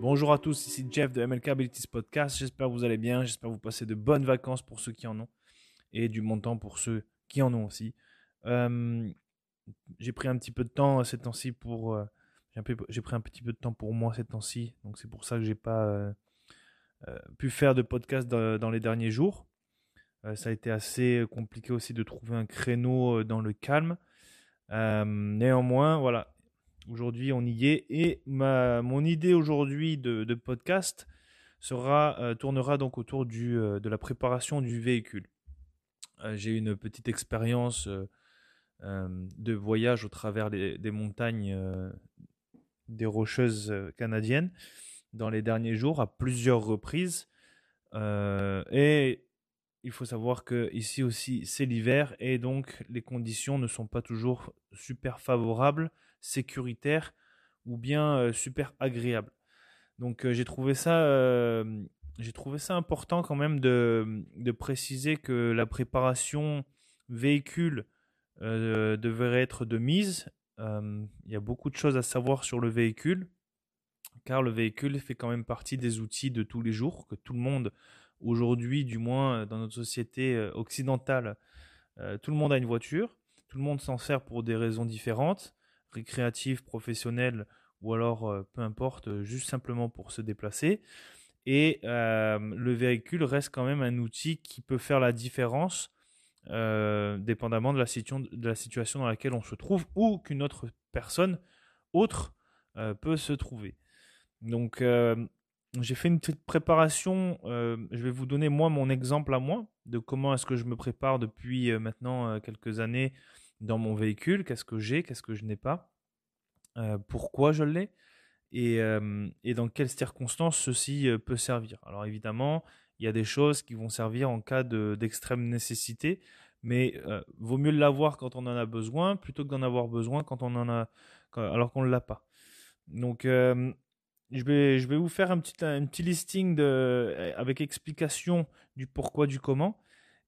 Bonjour à tous, ici Jeff de MLK Abilities Podcast. J'espère que vous allez bien, j'espère que vous passez de bonnes vacances pour ceux qui en ont et du bon temps pour ceux qui en ont aussi. Euh, j'ai pris un petit peu de temps ces temps-ci pour. euh, j'ai pris un petit peu de temps pour moi ces temps-ci, donc c'est pour ça que j'ai pas euh, euh, pu faire de podcast dans, les derniers jours. Euh, ça a été assez compliqué aussi de trouver un créneau euh, dans le calme. Euh, néanmoins, voilà, aujourd'hui on y est et ma, mon idée aujourd'hui de, podcast sera euh, tournera donc autour du, euh, de la préparation du véhicule. Euh, j'ai eu une petite expérience de voyage au travers des montagnes des rocheuses canadiennes dans les derniers jours à plusieurs reprises. Et il faut savoir que ici aussi c'est l'hiver et donc les conditions ne sont pas toujours super favorables, sécuritaires ou bien euh, super agréables. Donc euh, j'ai trouvé ça euh, j'ai trouvé ça important quand même de, de préciser que la préparation véhicule devrait être de mise. Il y a beaucoup de choses à savoir sur le véhicule, car le véhicule fait quand même partie des outils de tous les jours, que tout le monde, aujourd'hui du moins dans notre société occidentale, tout le monde a une voiture, tout le monde s'en sert pour des raisons différentes, récréatives, professionnelles, ou alors euh, peu importe, euh, juste simplement pour se déplacer. Et euh, le véhicule reste quand même un outil qui peut faire la différence dépendamment de la, situation dans laquelle on se trouve ou qu'une autre personne autre peut se trouver. Donc j'ai fait une petite préparation. je vais vous donner moi mon exemple à moi de comment est-ce que je me prépare depuis maintenant quelques années dans mon véhicule. Qu'est-ce que j'ai, qu'est-ce que je n'ai pas, euh, pourquoi je l'ai et, euh, et dans quelles circonstances ceci euh, peut servir. Alors évidemment, il y a des choses qui vont servir en cas de- d'extrême nécessité, mais euh, vaut mieux l'avoir quand on en a besoin plutôt que d'en avoir besoin quand on en a, alors qu'on ne l'a pas. Donc je vais, je vais vous faire un petit, un petit listing de, avec explication du pourquoi, du comment,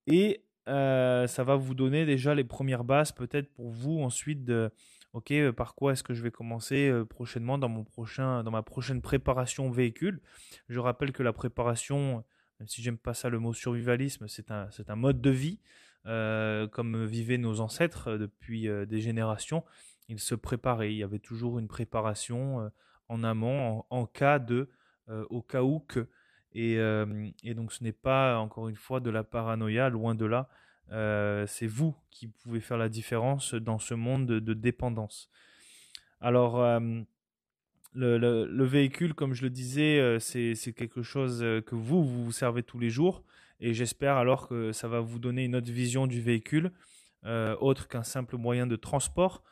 et euh, ça va vous donner déjà les premières bases peut-être pour vous ensuite de ok, euh, par quoi est-ce que je vais commencer euh, prochainement dans, mon prochain, dans ma prochaine préparation véhicule. Je rappelle que la préparation, même si j'aime pas ça le mot survivalisme, c'est un, c'est un mode de vie, comme vivaient nos ancêtres depuis des générations. Ils se préparaient, il y avait toujours une préparation en amont, en, cas de, au cas où que. Et, donc ce n'est pas, encore une fois, de la paranoïa, loin de là. C'est vous qui pouvez faire la différence dans ce monde de, dépendance. Alors, le, le- le véhicule, comme je le disais, c'est quelque chose que vous, vous vous servez tous les jours. Et j'espère alors que ça va vous donner une autre vision du véhicule, autre qu'un simple moyen de transport.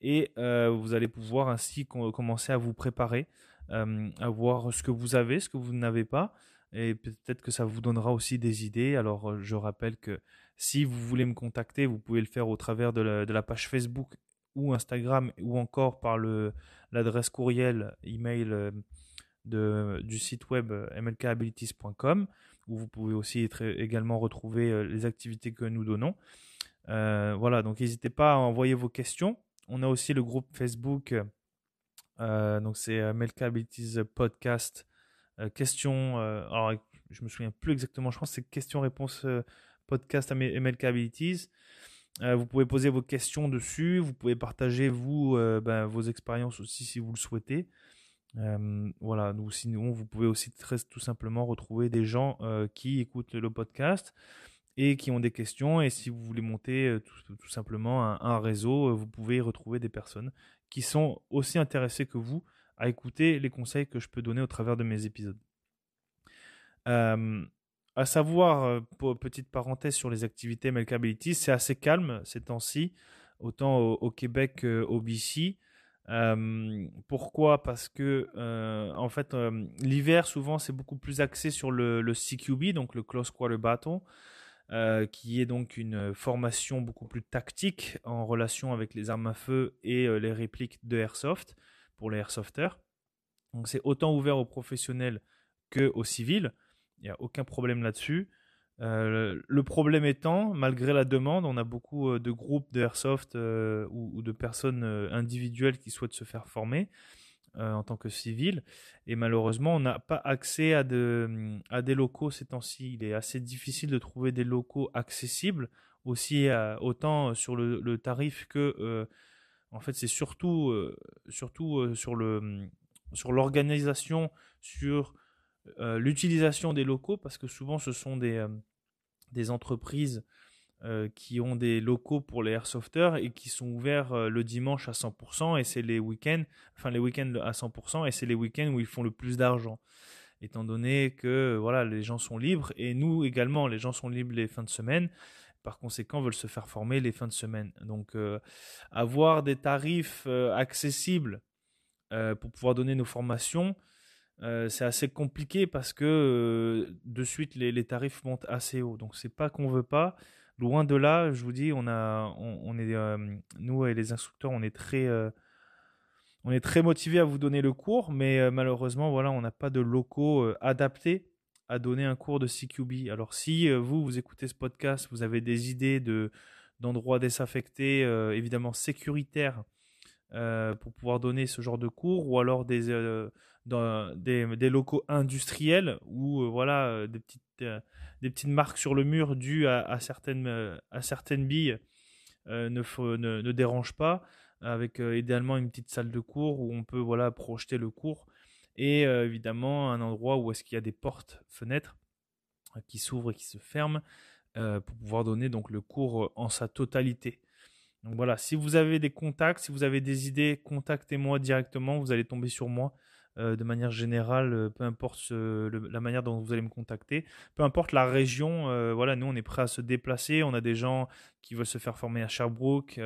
Et vous allez pouvoir ainsi com- commencer à vous préparer, à voir ce que vous avez, ce que vous n'avez pas. Et peut-être que ça vous donnera aussi des idées. Alors, euh, je rappelle que si vous voulez me contacter, vous pouvez le faire au travers de la, page Facebook ou Instagram ou encore par l'adresse courriel email euh, de, du site web euh, mlkabilities.com où vous pouvez aussi être- également retrouver euh, les activités que nous donnons. Euh, voilà, donc n'hésitez pas à envoyer vos questions. On a aussi le groupe Facebook, euh, donc c'est euh, MLK Abilities Podcast. Euh, questions, euh, alors je me souviens plus exactement, je pense que c'est questions-réponses euh, podcast à MLK Abilities. Euh, vous pouvez poser vos questions dessus, vous pouvez partager vous ben, vos expériences aussi si vous le souhaitez. Voilà, nous, sinon vous pouvez aussi très, tout simplement retrouver des gens qui écoutent le podcast et qui ont des questions. Et si vous voulez monter tout, simplement un, un réseau, vous pouvez y retrouver des personnes qui sont aussi intéressées que vous à écouter les conseils que je peux donner au travers de mes épisodes. Euh, à savoir, euh, petite parenthèse sur les activités Melkability, c'est assez calme ces temps-ci, autant au, Québec qu'au BC. Euh, pourquoi? Parce que euh, en fait, l'hiver souvent c'est beaucoup plus axé sur le, le CQB, donc le Close Quarter Battle, euh, qui est donc une formation beaucoup plus tactique en relation avec les armes à feu et euh, les répliques de airsoft pour les airsofters. Donc c'est autant ouvert aux professionnels que aux civils. Il n'y a aucun problème là-dessus. Euh, le problème étant, malgré la demande, on a beaucoup de groupes de airsoft ou, de personnes individuelles qui souhaitent se faire former. En tant que civil. Et malheureusement, on n'a pas accès à, de, à des locaux ces temps-ci. Il est assez difficile de trouver des locaux accessibles, aussi autant sur le, tarif que en fait, c'est surtout, euh, surtout euh, sur le sur l'organisation, sur euh, l'utilisation des locaux, parce que souvent ce sont des, des entreprises qui ont des locaux pour les airsofters et qui sont ouverts le dimanche à 100% et c'est les week-ends, enfin les week-ends à 100% et c'est les week-ends où ils font le plus d'argent. Étant donné que voilà, les gens sont libres et nous également, les gens sont libres les fins de semaine par conséquent, veulent se faire former les fins de semaine. Donc, euh, avoir des tarifs euh, accessibles euh, pour pouvoir donner nos formations, c'est assez compliqué parce que de suite, les, tarifs montent assez haut. Donc, c'est pas qu'on veut pas. Loin de là, je vous dis, on a, est, nous et les instructeurs, on est très, on est très motivés à vous donner le cours, mais malheureusement, voilà, on n'a pas de locaux adaptés à donner un cours de CQB. Alors si euh, vous, vous écoutez ce podcast, vous avez des idées de, d'endroits désaffectés, euh, évidemment sécuritaires, euh, pour pouvoir donner ce genre de cours, ou alors des, dans des, locaux industriels où voilà des petites, des petites marques sur le mur dues à, certaines, à certaines billes ne, dérangent pas, avec idéalement une petite salle de cours où on peut voilà projeter le cours et euh, évidemment un endroit où est-ce qu'il y a des portes, fenêtres euh, qui s'ouvrent et qui se ferment euh, pour pouvoir donner donc le cours en sa totalité. Donc voilà, si vous avez des contacts, si vous avez des idées, contactez-moi directement, vous allez tomber sur moi. De manière générale, peu importe la manière dont vous allez me contacter, peu importe la région, voilà, nous on est prêt à se déplacer. On a des gens qui veulent se faire former à Sherbrooke,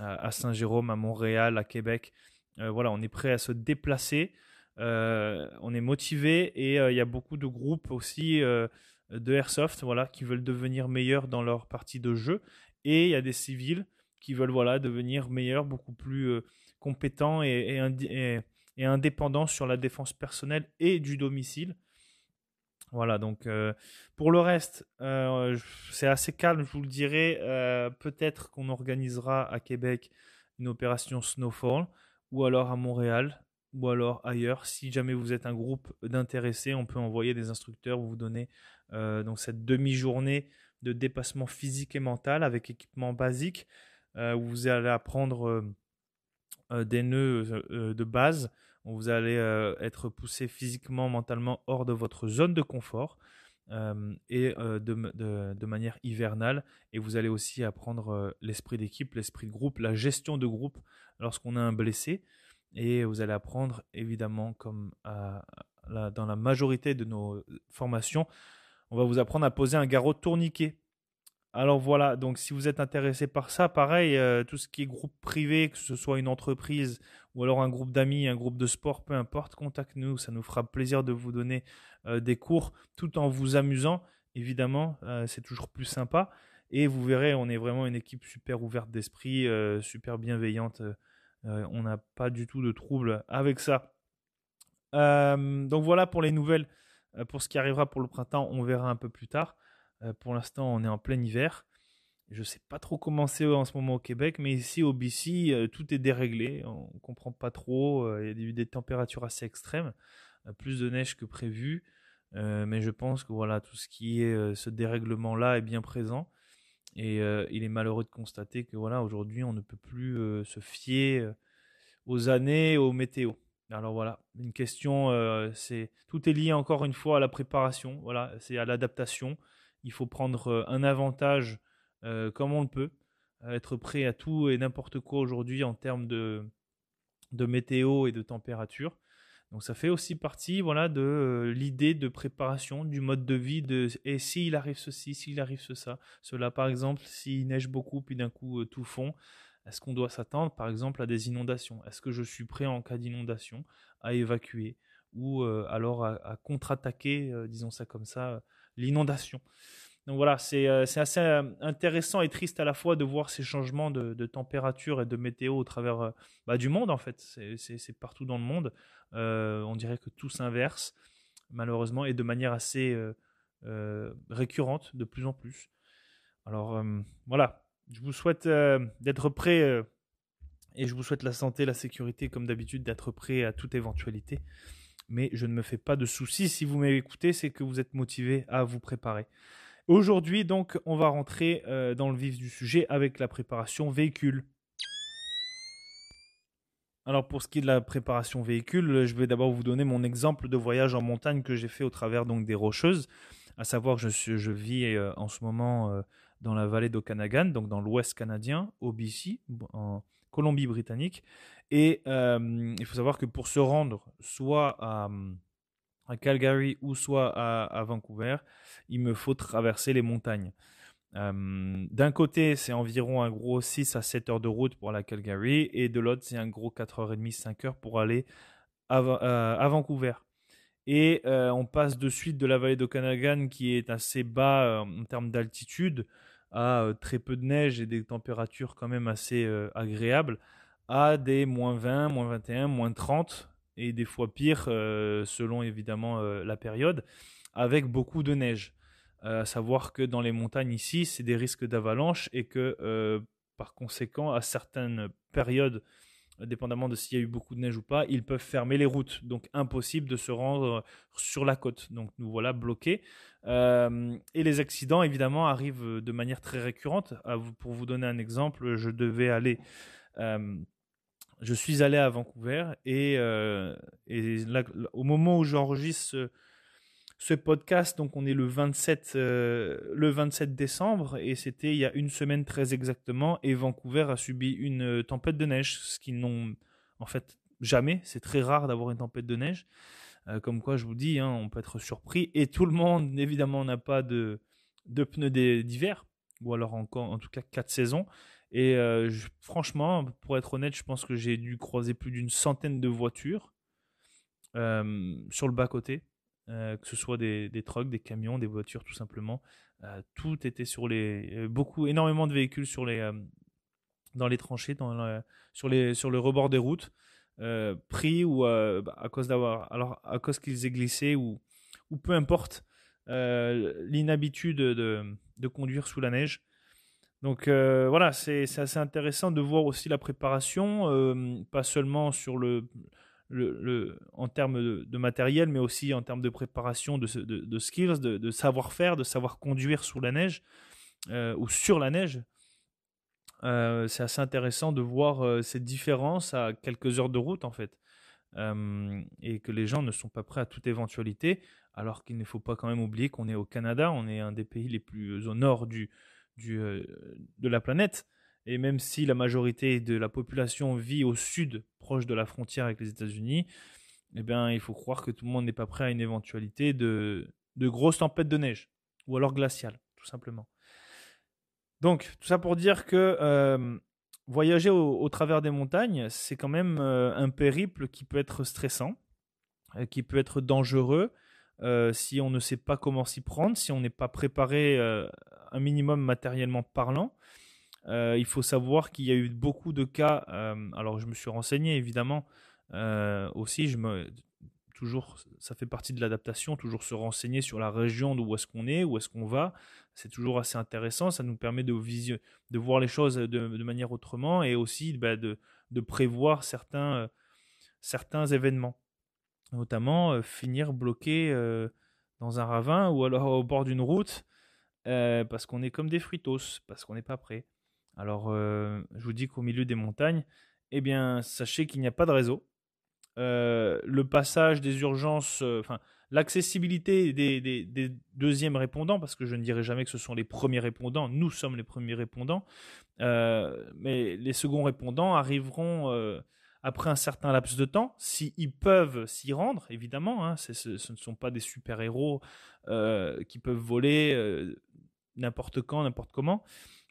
à Saint-Jérôme, à Montréal, à Québec. voilà, on est prêt à se déplacer. Euh, on est motivé et euh, il y a beaucoup de groupes aussi euh, de airsoft voilà, qui veulent devenir meilleurs dans leur partie de jeu. Et il y a des civils qui veulent voilà, devenir meilleurs, beaucoup plus compétents et, et, indépendants sur la défense personnelle et du domicile. Voilà, donc pour le reste, c'est assez calme, je vous le dirai. Peut-être qu'on organisera à Québec une opération Snowfall ou alors à Montréal ou alors ailleurs. Si jamais vous êtes un groupe d'intéressés, on peut envoyer des instructeurs vous donner euh, donc cette demi-journée de dépassement physique et mental avec équipement basique euh, où vous allez apprendre euh, des nœuds de base. Vous allez être poussé physiquement, mentalement hors de votre zone de confort. et de, manière hivernale. Et vous allez aussi apprendre l'esprit d'équipe, l'esprit de groupe, la gestion de groupe lorsqu'on a un blessé. Et vous allez apprendre, évidemment, comme dans la majorité de nos formations, on va vous apprendre à poser un garrot tourniquet. Alors voilà, donc si vous êtes intéressé par ça, pareil, euh, tout ce qui est groupe privé, que ce soit une entreprise ou alors un groupe d'amis, un groupe de sport, peu importe, contactez-nous, ça nous fera plaisir de vous donner euh, des cours tout en vous amusant. Évidemment, euh, c'est toujours plus sympa. Et vous verrez, on est vraiment une équipe super ouverte d'esprit, super bienveillante. On n'a pas du tout de trouble avec ça. Donc voilà pour les nouvelles. Pour ce qui arrivera pour le printemps, on verra un peu plus tard. Pour l'instant, on est en plein hiver. Je ne sais pas trop comment c'est en ce moment au Québec, mais ici au BC, tout est déréglé. On ne comprend pas trop. Il y a eu des températures assez extrêmes, plus de neige que prévu. mais je pense que voilà, tout ce qui est ce dérèglement-là est bien présent. Et euh, il est malheureux de constater que voilà, aujourd'hui, on ne peut plus euh, se fier euh, aux années, aux météos. Alors voilà, une question, c'est tout est lié encore une fois à la préparation. Voilà, c'est à l'adaptation. Il faut prendre un avantage comme on le peut, être prêt à tout et n'importe quoi aujourd'hui en termes de, de météo et de température. Donc ça fait aussi partie voilà, de euh, l'idée de préparation, du mode de vie, de et s'il arrive ceci, s'il arrive ça. Cela par exemple, s'il neige beaucoup puis d'un coup euh, tout fond, est-ce qu'on doit s'attendre par exemple à des inondations? Est-ce que je suis prêt en cas d'inondation à évacuer? Ou euh, alors à, contre-attaquer, disons ça comme ça, l'inondation donc voilà, c'est assez intéressant et triste à la fois de voir ces changements de, température et de météo au travers bah, du monde en fait. C'est partout dans le monde. Euh, on dirait que tout s'inverse, malheureusement, et de manière assez euh, euh, récurrente de plus en plus. Alors voilà, je vous souhaite d'être prêt Et je vous souhaite la santé, la sécurité, comme d'habitude, d'être prêt à toute éventualité. Mais je ne me fais pas de soucis. Si vous m'écoutez, c'est que vous êtes motivé à vous préparer. Aujourd'hui, donc, on va rentrer euh, dans le vif du sujet avec la préparation véhicule. Alors pour ce qui est de la préparation véhicule, je vais d'abord vous donner mon exemple de voyage en montagne que j'ai fait au travers donc des Rocheuses. À savoir, je, suis, je vis euh, en ce moment euh, dans la vallée d'Okanagan, donc dans l'ouest canadien, au BC, Colombie-Britannique. Et euh, il faut savoir que pour se rendre soit à, à Calgary ou soit à, Vancouver, il me faut traverser les montagnes. Euh, D'un côté, c'est environ un gros 6 à 7 heures de route pour la Calgary, et de l'autre, c'est un gros 4h30, 5 heures pour aller à, à Vancouver. Et euh, on passe de suite de la vallée d'Okanagan, qui est assez bas euh, en termes d'altitude, à euh, très peu de neige et des températures quand même assez agréables, à des moins 20, moins 21, moins 30, et des fois pire, selon évidemment la période, avec beaucoup de neige. à savoir que dans les montagnes ici, c'est des risques d'avalanche et que par conséquent, à certaines périodes dépendamment de s'il y a eu beaucoup de neige ou pas, ils peuvent fermer les routes. Donc impossible de se rendre sur la côte. Donc nous voilà bloqués. Euh, et les accidents, évidemment, arrivent de manière très récurrente. pour vous donner un exemple, je devais aller... Euh, je suis allé à Vancouver euh, et au moment où j'enregistre ce podcast. Donc on est le 27, euh, le 27 décembre et c'était il y a une semaine très exactement. Et Vancouver a subi une euh, tempête de neige, ce qu'ils n'ont en fait jamais. C'est très rare d'avoir une tempête de neige. Euh, comme quoi, je vous dis, hein, on peut être surpris. Et tout le monde, évidemment, n'a pas de, de pneus d'hiver, ou alors encore, en tout cas, quatre saisons. Et franchement, pour être honnête, je pense que j'ai dû croiser plus d'une centaine de voitures sur le bas-côté euh, que ce soit des, des, trucks, des camions, des voitures tout simplement. Euh, tout était sur les. Euh, beaucoup, énormément de véhicules sur les, dans les tranchées, dans sur, les, sur le rebord des routes, pris ou bah, à cause d'avoir. Alors, à cause qu'ils aient glissé ou, ou peu importe l'inhabitude de, de, conduire sous la neige. Donc voilà, c'est assez intéressant de voir aussi la préparation, pas seulement sur le, en termes de, matériel, mais aussi en termes de préparation, de, skills, de, savoir-faire, de savoir conduire sous la neige euh, ou sur la neige. Euh, c'est assez intéressant de voir euh, cette différence à quelques heures de route en fait. et que les gens ne sont pas prêts à toute éventualité, alors qu'il ne faut pas quand même oublier qu'on est au Canada, on est un des pays les plus au nord du, du de la planète. Et même si la majorité de la population vit au sud, proche de la frontière avec les États-Unis, eh bien, il faut croire que tout le monde n'est pas prêt à une éventualité de, de grosses tempêtes de neige, ou alors glaciales, tout simplement. Donc, tout ça pour dire que euh, voyager au, travers des montagnes, c'est quand même euh, un périple qui peut être stressant, euh, qui peut être dangereux si on ne sait pas comment s'y prendre, si on n'est pas préparé un minimum matériellement parlant. Euh, il faut savoir qu'il y a eu beaucoup de cas. Euh, alors, je me suis renseigné évidemment euh, aussi. Je me toujours, ça fait partie de l'adaptation. Toujours se renseigner sur la région d'où est-ce qu'on est, où est-ce qu'on va. C'est toujours assez intéressant. Ça nous permet de, de voir les choses de, manière autrement et aussi bah, de, de, prévoir certains, certains événements, notamment finir bloqué dans un ravin ou alors au bord d'une route. parce qu'on est comme des fritos, parce qu'on n'est pas prêt. Alors, euh, je vous dis qu'au milieu des montagnes, eh bien, sachez qu'il n'y a pas de réseau. Euh, le passage des urgences, euh, enfin, l'accessibilité des, deuxièmes répondants, parce que je ne dirais jamais que ce sont les premiers répondants, nous sommes les premiers répondants, mais les seconds répondants arriveront après un certain laps de temps, s'ils peuvent s'y rendre, évidemment, hein, ce ne sont pas des super-héros qui peuvent voler n'importe quand, n'importe comment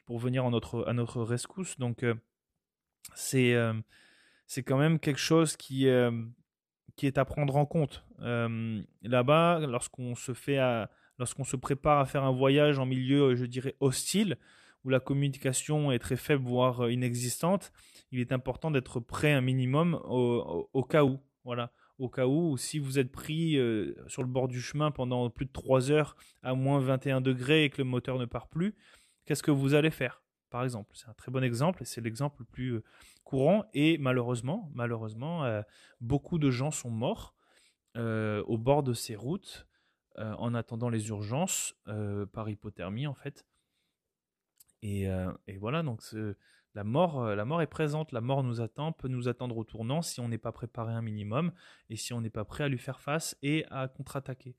pour venir à notre, à notre rescousse. Donc, euh, c'est euh, c'est quand même quelque chose qui, euh, qui est à prendre en compte. Là-bas, lorsqu'on se fait se prépare à faire un voyage en milieu, je dirais, hostile, où la communication est très faible, voire inexistante, il est important d'être prêt un minimum au, au, cas où. Voilà. Au cas où, si vous êtes pris sur le bord du chemin pendant plus de 3 heures à moins 21 degrés et que le moteur ne part plus, qu'est-ce que vous allez faire par exemple? C'est un très bon exemple et c'est l'exemple le plus courant. Et malheureusement, malheureusement, beaucoup de gens sont morts au bord de ces routes en attendant les urgences par hypothermie en fait. Et, voilà, donc la mort, la mort est présente, la mort nous attend, peut nous attendre au tournant si on n'est pas préparé un minimum et si on n'est pas prêt à lui faire face et à contre-attaquer.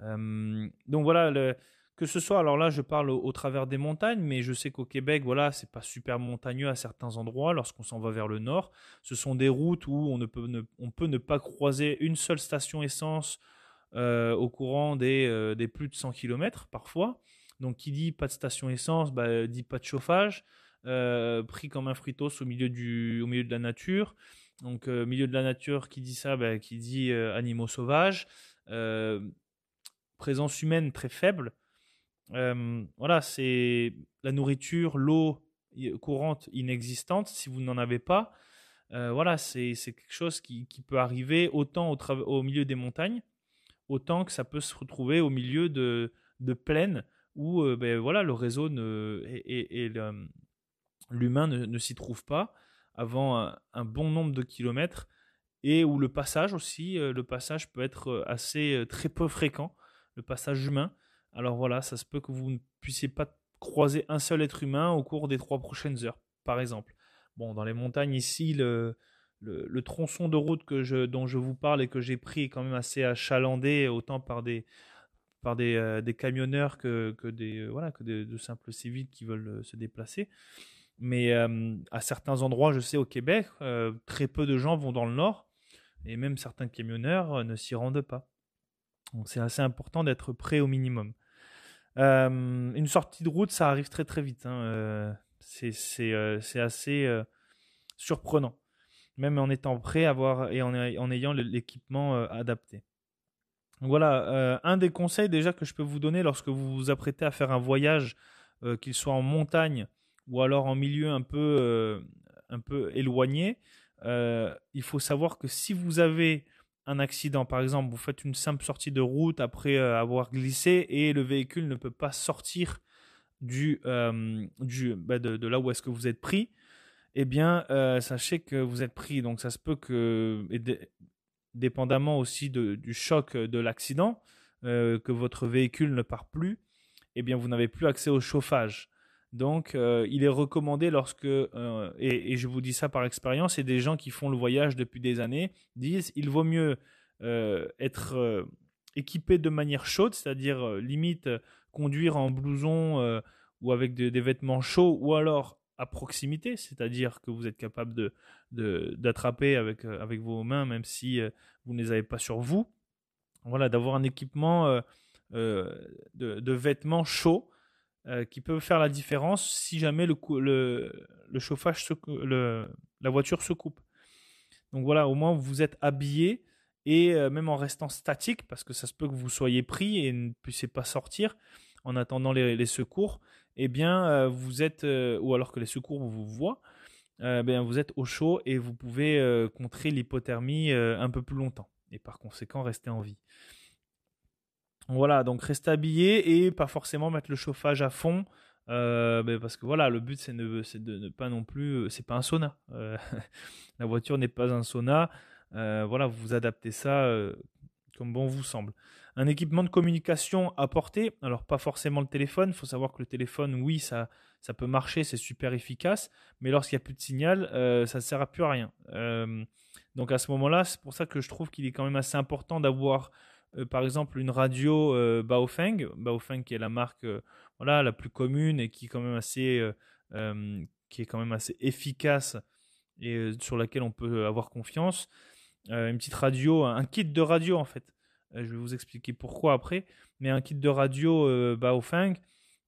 donc voilà, que ce soit, alors là je parle au, travers des montagnes, mais je sais qu'au Québec, voilà, c'est pas super montagneux à certains endroits lorsqu'on s'en va vers le nord. Ce sont des routes où on, ne peut, ne, on peut ne pas croiser une seule station essence euh, au courant des, euh, plus de 100 km parfois. Donc qui dit pas de station essence, bah, dit pas de chauffage, euh, pris comme un fritos au milieu, du, au milieu de la nature. Donc milieu de la nature, qui dit ça, bah, qui dit animaux sauvages. présence humaine très faible voilà, c'est la nourriture, l'eau courante inexistante si vous n'en avez pas. voilà, c'est quelque chose qui, peut arriver autant au, milieu des montagnes, autant que ça peut se retrouver au milieu de, plaines où ben, voilà, le réseau et, l'humain ne, s'y trouve pas avant un, bon nombre de kilomètres et où le passage aussi, le passage peut être assez très peu fréquent, le passage humain. Alors voilà, ça se peut que vous ne puissiez pas croiser un seul être humain au cours des trois prochaines heures, par exemple. Bon, dans les montagnes ici, le, tronçon de route dont je vous parle et que j'ai pris est quand même assez achalandé, autant par des, euh, camionneurs que, euh, de, simples civils qui veulent euh, se déplacer. Mais à certains endroits, je sais au Québec, très peu de gens vont dans le nord, et même certains camionneurs ne s'y rendent pas. Donc c'est assez important d'être prêt au minimum. Euh, une sortie de route, ça arrive très très vite. Hein, euh, euh, c'est assez surprenant, même en étant prêt à avoir, et en, en ayant l'équipement adapté. Voilà, un des conseils déjà que je peux vous donner lorsque vous vous apprêtez à faire un voyage, qu'il soit en montagne ou alors en milieu un peu, un peu éloigné, il faut savoir que si vous avez accident, par exemple, vous faites une simple sortie de route après euh, avoir glissé et le véhicule ne peut pas sortir du, euh, bah, de, là où est-ce que vous êtes pris, eh bien, euh, sachez que vous êtes pris. Donc, ça se peut que, dépendamment aussi du choc de l'accident, que votre véhicule ne part plus, eh bien, vous n'avez plus accès au chauffage. Donc, euh, il est recommandé lorsque, euh, et, je vous dis ça par expérience, et des gens qui font le voyage depuis des années disent, il vaut mieux euh, être équipé de manière chaude, c'est-à-dire limite conduire en blouson ou avec des vêtements chauds, ou alors à proximité, c'est-à-dire que vous êtes capable de d'attraper avec avec vos mains, même si vous ne les avez pas sur vous. Voilà, d'avoir un équipement de, vêtements chauds euh, qui peut faire la différence si jamais le, le, chauffage, se, la voiture se coupe. Donc voilà, au moins vous êtes habillé et euh, même en restant statique, parce que ça se peut que vous soyez pris et ne puissiez pas sortir en attendant les, les secours, eh bien euh, vous êtes, ou alors que les secours vous voient, bien, vous êtes au chaud et vous pouvez contrer l'hypothermie un peu plus longtemps et par conséquent rester en vie. Voilà, donc rester habillé et pas forcément mettre le chauffage à fond. Euh, ben, parce que voilà, le but c'est de, ne pas non plus, euh, c'est pas un sauna. Euh, la voiture n'est pas un sauna. voilà, vous adaptez ça comme bon vous semble. Un équipement de communication à porter, alors pas forcément le téléphone. Il faut savoir que le téléphone, oui, ça, ça peut marcher, c'est super efficace, mais lorsqu'il n'y a plus de signal, ça ne sert à plus à rien. donc à ce moment-là, c'est pour ça que je trouve qu'il est quand même assez important d'avoir euh, par exemple une radio euh, Baofeng, Baofeng qui est la marque euh, voilà la plus commune et qui est quand même assez qui est quand même assez efficace et sur laquelle on peut avoir confiance. une petite radio, un kit de radio en fait. je vais vous expliquer pourquoi après, mais un kit de radio Baofeng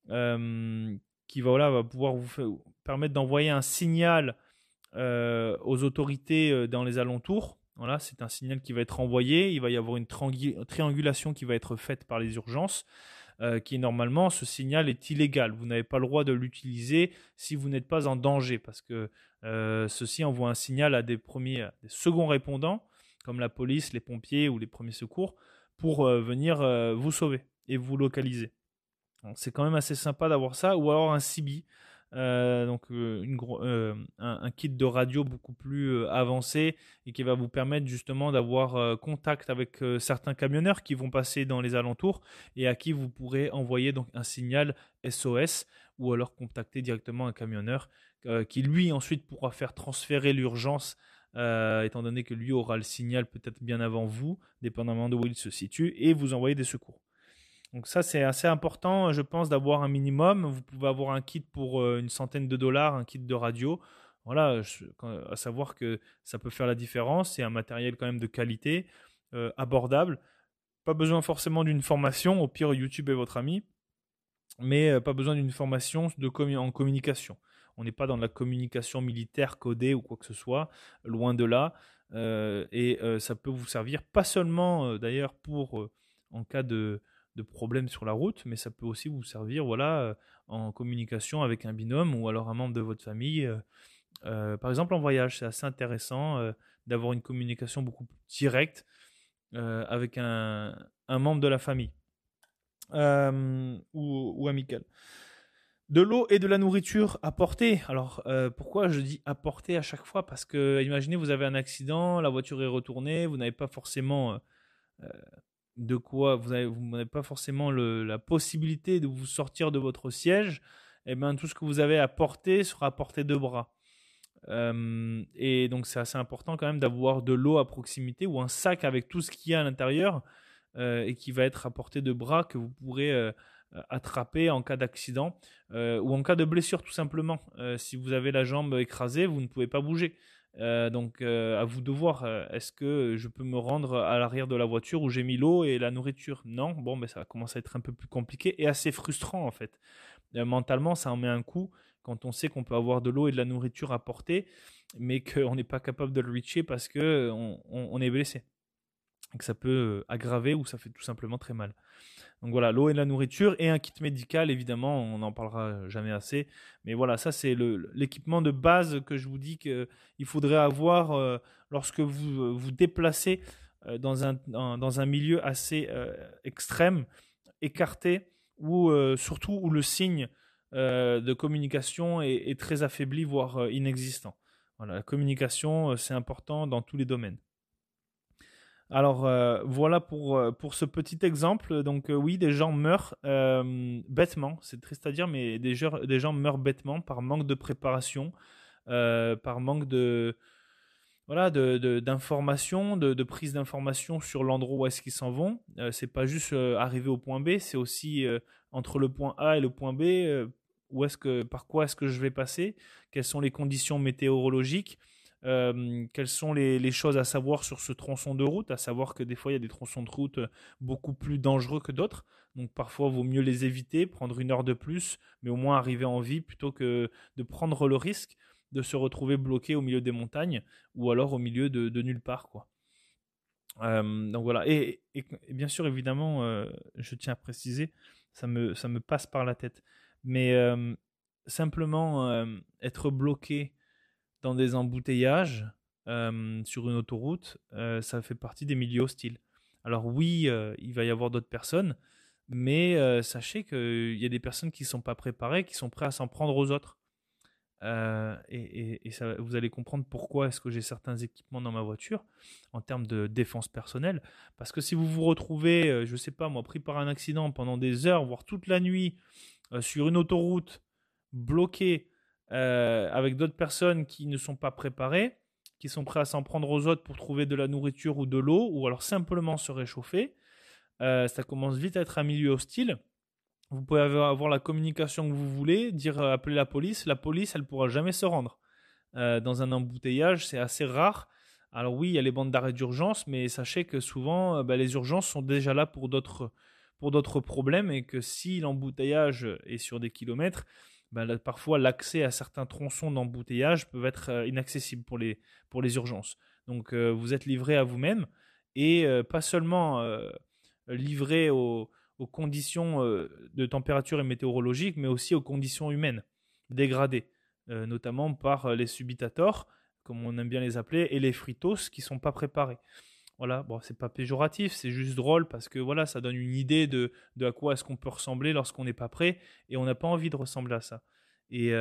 qui va, voilà, va pouvoir vous permettre d'envoyer un signal aux autorités dans les alentours voilà, c'est un signal qui va être envoyé. Il va y avoir une triangulation qui va être faite par les urgences. Euh, qui normalement, ce signal est illégal. Vous n'avez pas le droit de l'utiliser si vous n'êtes pas en danger, parce que euh, ceci envoie un signal à des premiers, des seconds répondants, comme la police, les pompiers ou les premiers secours, pour euh, venir vous sauver et vous localiser. C'est quand même assez sympa d'avoir ça, ou alors un CB. Euh, donc une un, kit de radio beaucoup plus avancé et qui va vous permettre justement d'avoir contact avec certains camionneurs qui vont passer dans les alentours et à qui vous pourrez envoyer donc un signal SOS ou alors contacter directement un camionneur qui lui ensuite pourra faire transférer l'urgence euh, étant donné que lui aura le signal peut-être bien avant vous, dépendamment de où il se situe, et vous envoyer des secours. Donc ça, c'est assez important, je pense, d'avoir un minimum. Vous pouvez avoir un kit pour euh, une centaine de dollars, un kit de radio. Voilà, à savoir que ça peut faire la différence. C'est un matériel quand même de qualité, euh, abordable. Pas besoin forcément d'une formation. Au pire, YouTube est votre ami. Mais pas besoin d'une formation de en communication. On n'est pas dans la communication militaire codée ou quoi que ce soit, loin de là. Euh, et euh, ça peut vous servir pas seulement euh, d'ailleurs pour en cas de, de, problème sur la route, mais ça peut aussi vous servir voilà, en communication avec un binôme ou alors un membre de votre famille. par exemple en voyage, c'est assez intéressant d'avoir une communication beaucoup plus directe avec un, membre de la famille ou, ou amicale de l'eau et de la nourriture apportée. Alors euh, pourquoi je dis apporter à chaque fois? Parce que imaginez vous avez un accident, la voiture est retournée, vous n'avez pas forcément euh, euh, de quoi, vous n'avez pas forcément la possibilité de vous sortir de votre siège. Et eh bien tout ce que vous avez à porter sera apporté de bras. et donc c'est assez important quand même d'avoir de l'eau à proximité ou un sac avec tout ce qu'il y a à l'intérieur et qui va être apporté de bras que vous pourrez euh, attraper en cas d'accident euh, ou en cas de blessure tout simplement. Euh, si vous avez la jambe écrasée, vous ne pouvez pas bouger. Donc à vous de voir, est-ce que je peux me rendre à l'arrière de la voiture où j'ai mis l'eau et la nourriture? Non, bon, mais ça commence à être un peu plus compliqué et assez frustrant en fait. mentalement, ça en met un coup quand on sait qu'on peut avoir de l'eau et de la nourriture à porter, mais qu'on n'est pas capable de le reacher parce qu'on on est blessé. Et que ça peut aggraver ou ça fait tout simplement très mal. Donc voilà, l'eau et la nourriture et un kit médical, évidemment, on n'en parlera jamais assez. Mais voilà, ça c'est l'équipement de base que je vous dis qu'il faudrait avoir euh, lorsque vous vous déplacez euh, dans, un, dans un milieu assez euh, extrême, écarté, ou surtout où le signe de communication est, est, très affaibli, voire inexistant. Voilà, la communication, c'est important dans tous les domaines. Alors euh, voilà pour, euh, pour ce petit exemple. Donc euh, oui, des gens meurent bêtement, c'est triste à dire, mais des gens, meurent bêtement par manque de préparation, par manque de voilà d'informations, de, de, prise d'informations sur l'endroit où est-ce qu'ils s'en vont. c'est pas juste arriver au point B, c'est aussi entre le point A et le point B, où est-ce que, par quoi est-ce que je vais passer, quelles sont les conditions météorologiques? Euh, quelles sont les, choses à savoir sur ce tronçon de route, à savoir que des fois il y a des tronçons de route euh, beaucoup plus dangereux que d'autres. Donc parfois il vaut mieux les éviter, prendre une heure de plus, mais au moins arriver en vie plutôt que de prendre le risque de se retrouver bloqué au milieu des montagnes ou alors au milieu de, nulle part. Euh, donc voilà. Et, bien sûr, évidemment, je tiens à préciser, ça me passe par la tête. Mais simplement être bloqué dans des embouteillages sur une autoroute, ça fait partie des milieux hostiles. Alors oui, il va y avoir d'autres personnes, mais sachez qu'il y a des personnes qui ne sont pas préparées, qui sont prêtes à s'en prendre aux autres. et, vous allez comprendre pourquoi est-ce que j'ai certains équipements dans ma voiture en termes de défense personnelle. Parce que si vous vous retrouvez, je ne sais pas moi, pris par un accident pendant des heures, voire toute la nuit, sur une autoroute, bloqué, euh, avec d'autres personnes qui ne sont pas préparées, qui sont prêts à s'en prendre aux autres pour trouver de la nourriture ou de l'eau, ou alors simplement se réchauffer. Euh, ça commence vite à être un milieu hostile. Vous pouvez avoir la communication que vous voulez, dire euh, appeler la police. La police, elle pourra jamais se rendre. dans un embouteillage, c'est assez rare. Alors oui, il y a les bandes d'arrêt d'urgence, mais sachez que souvent, bah, les urgences sont déjà là pour d'autres pour d'autres problèmes et que si l'embouteillage est sur des kilomètres, bah, parfois l'accès à certains tronçons d'embouteillage peuvent être euh, inaccessibles pour les, pour les urgences. Donc euh, vous êtes livré à vous-même et euh, pas seulement livré aux, conditions de température et météorologiques, mais aussi aux conditions humaines dégradées, notamment par les subitators, comme on aime bien les appeler, et les fritos qui ne sont pas préparés. Voilà, bon, c'est pas péjoratif, c'est juste drôle parce que voilà, ça donne une idée de, de à quoi est-ce qu'on peut ressembler lorsqu'on n'est pas prêt et on n'a pas envie de ressembler à ça. Et,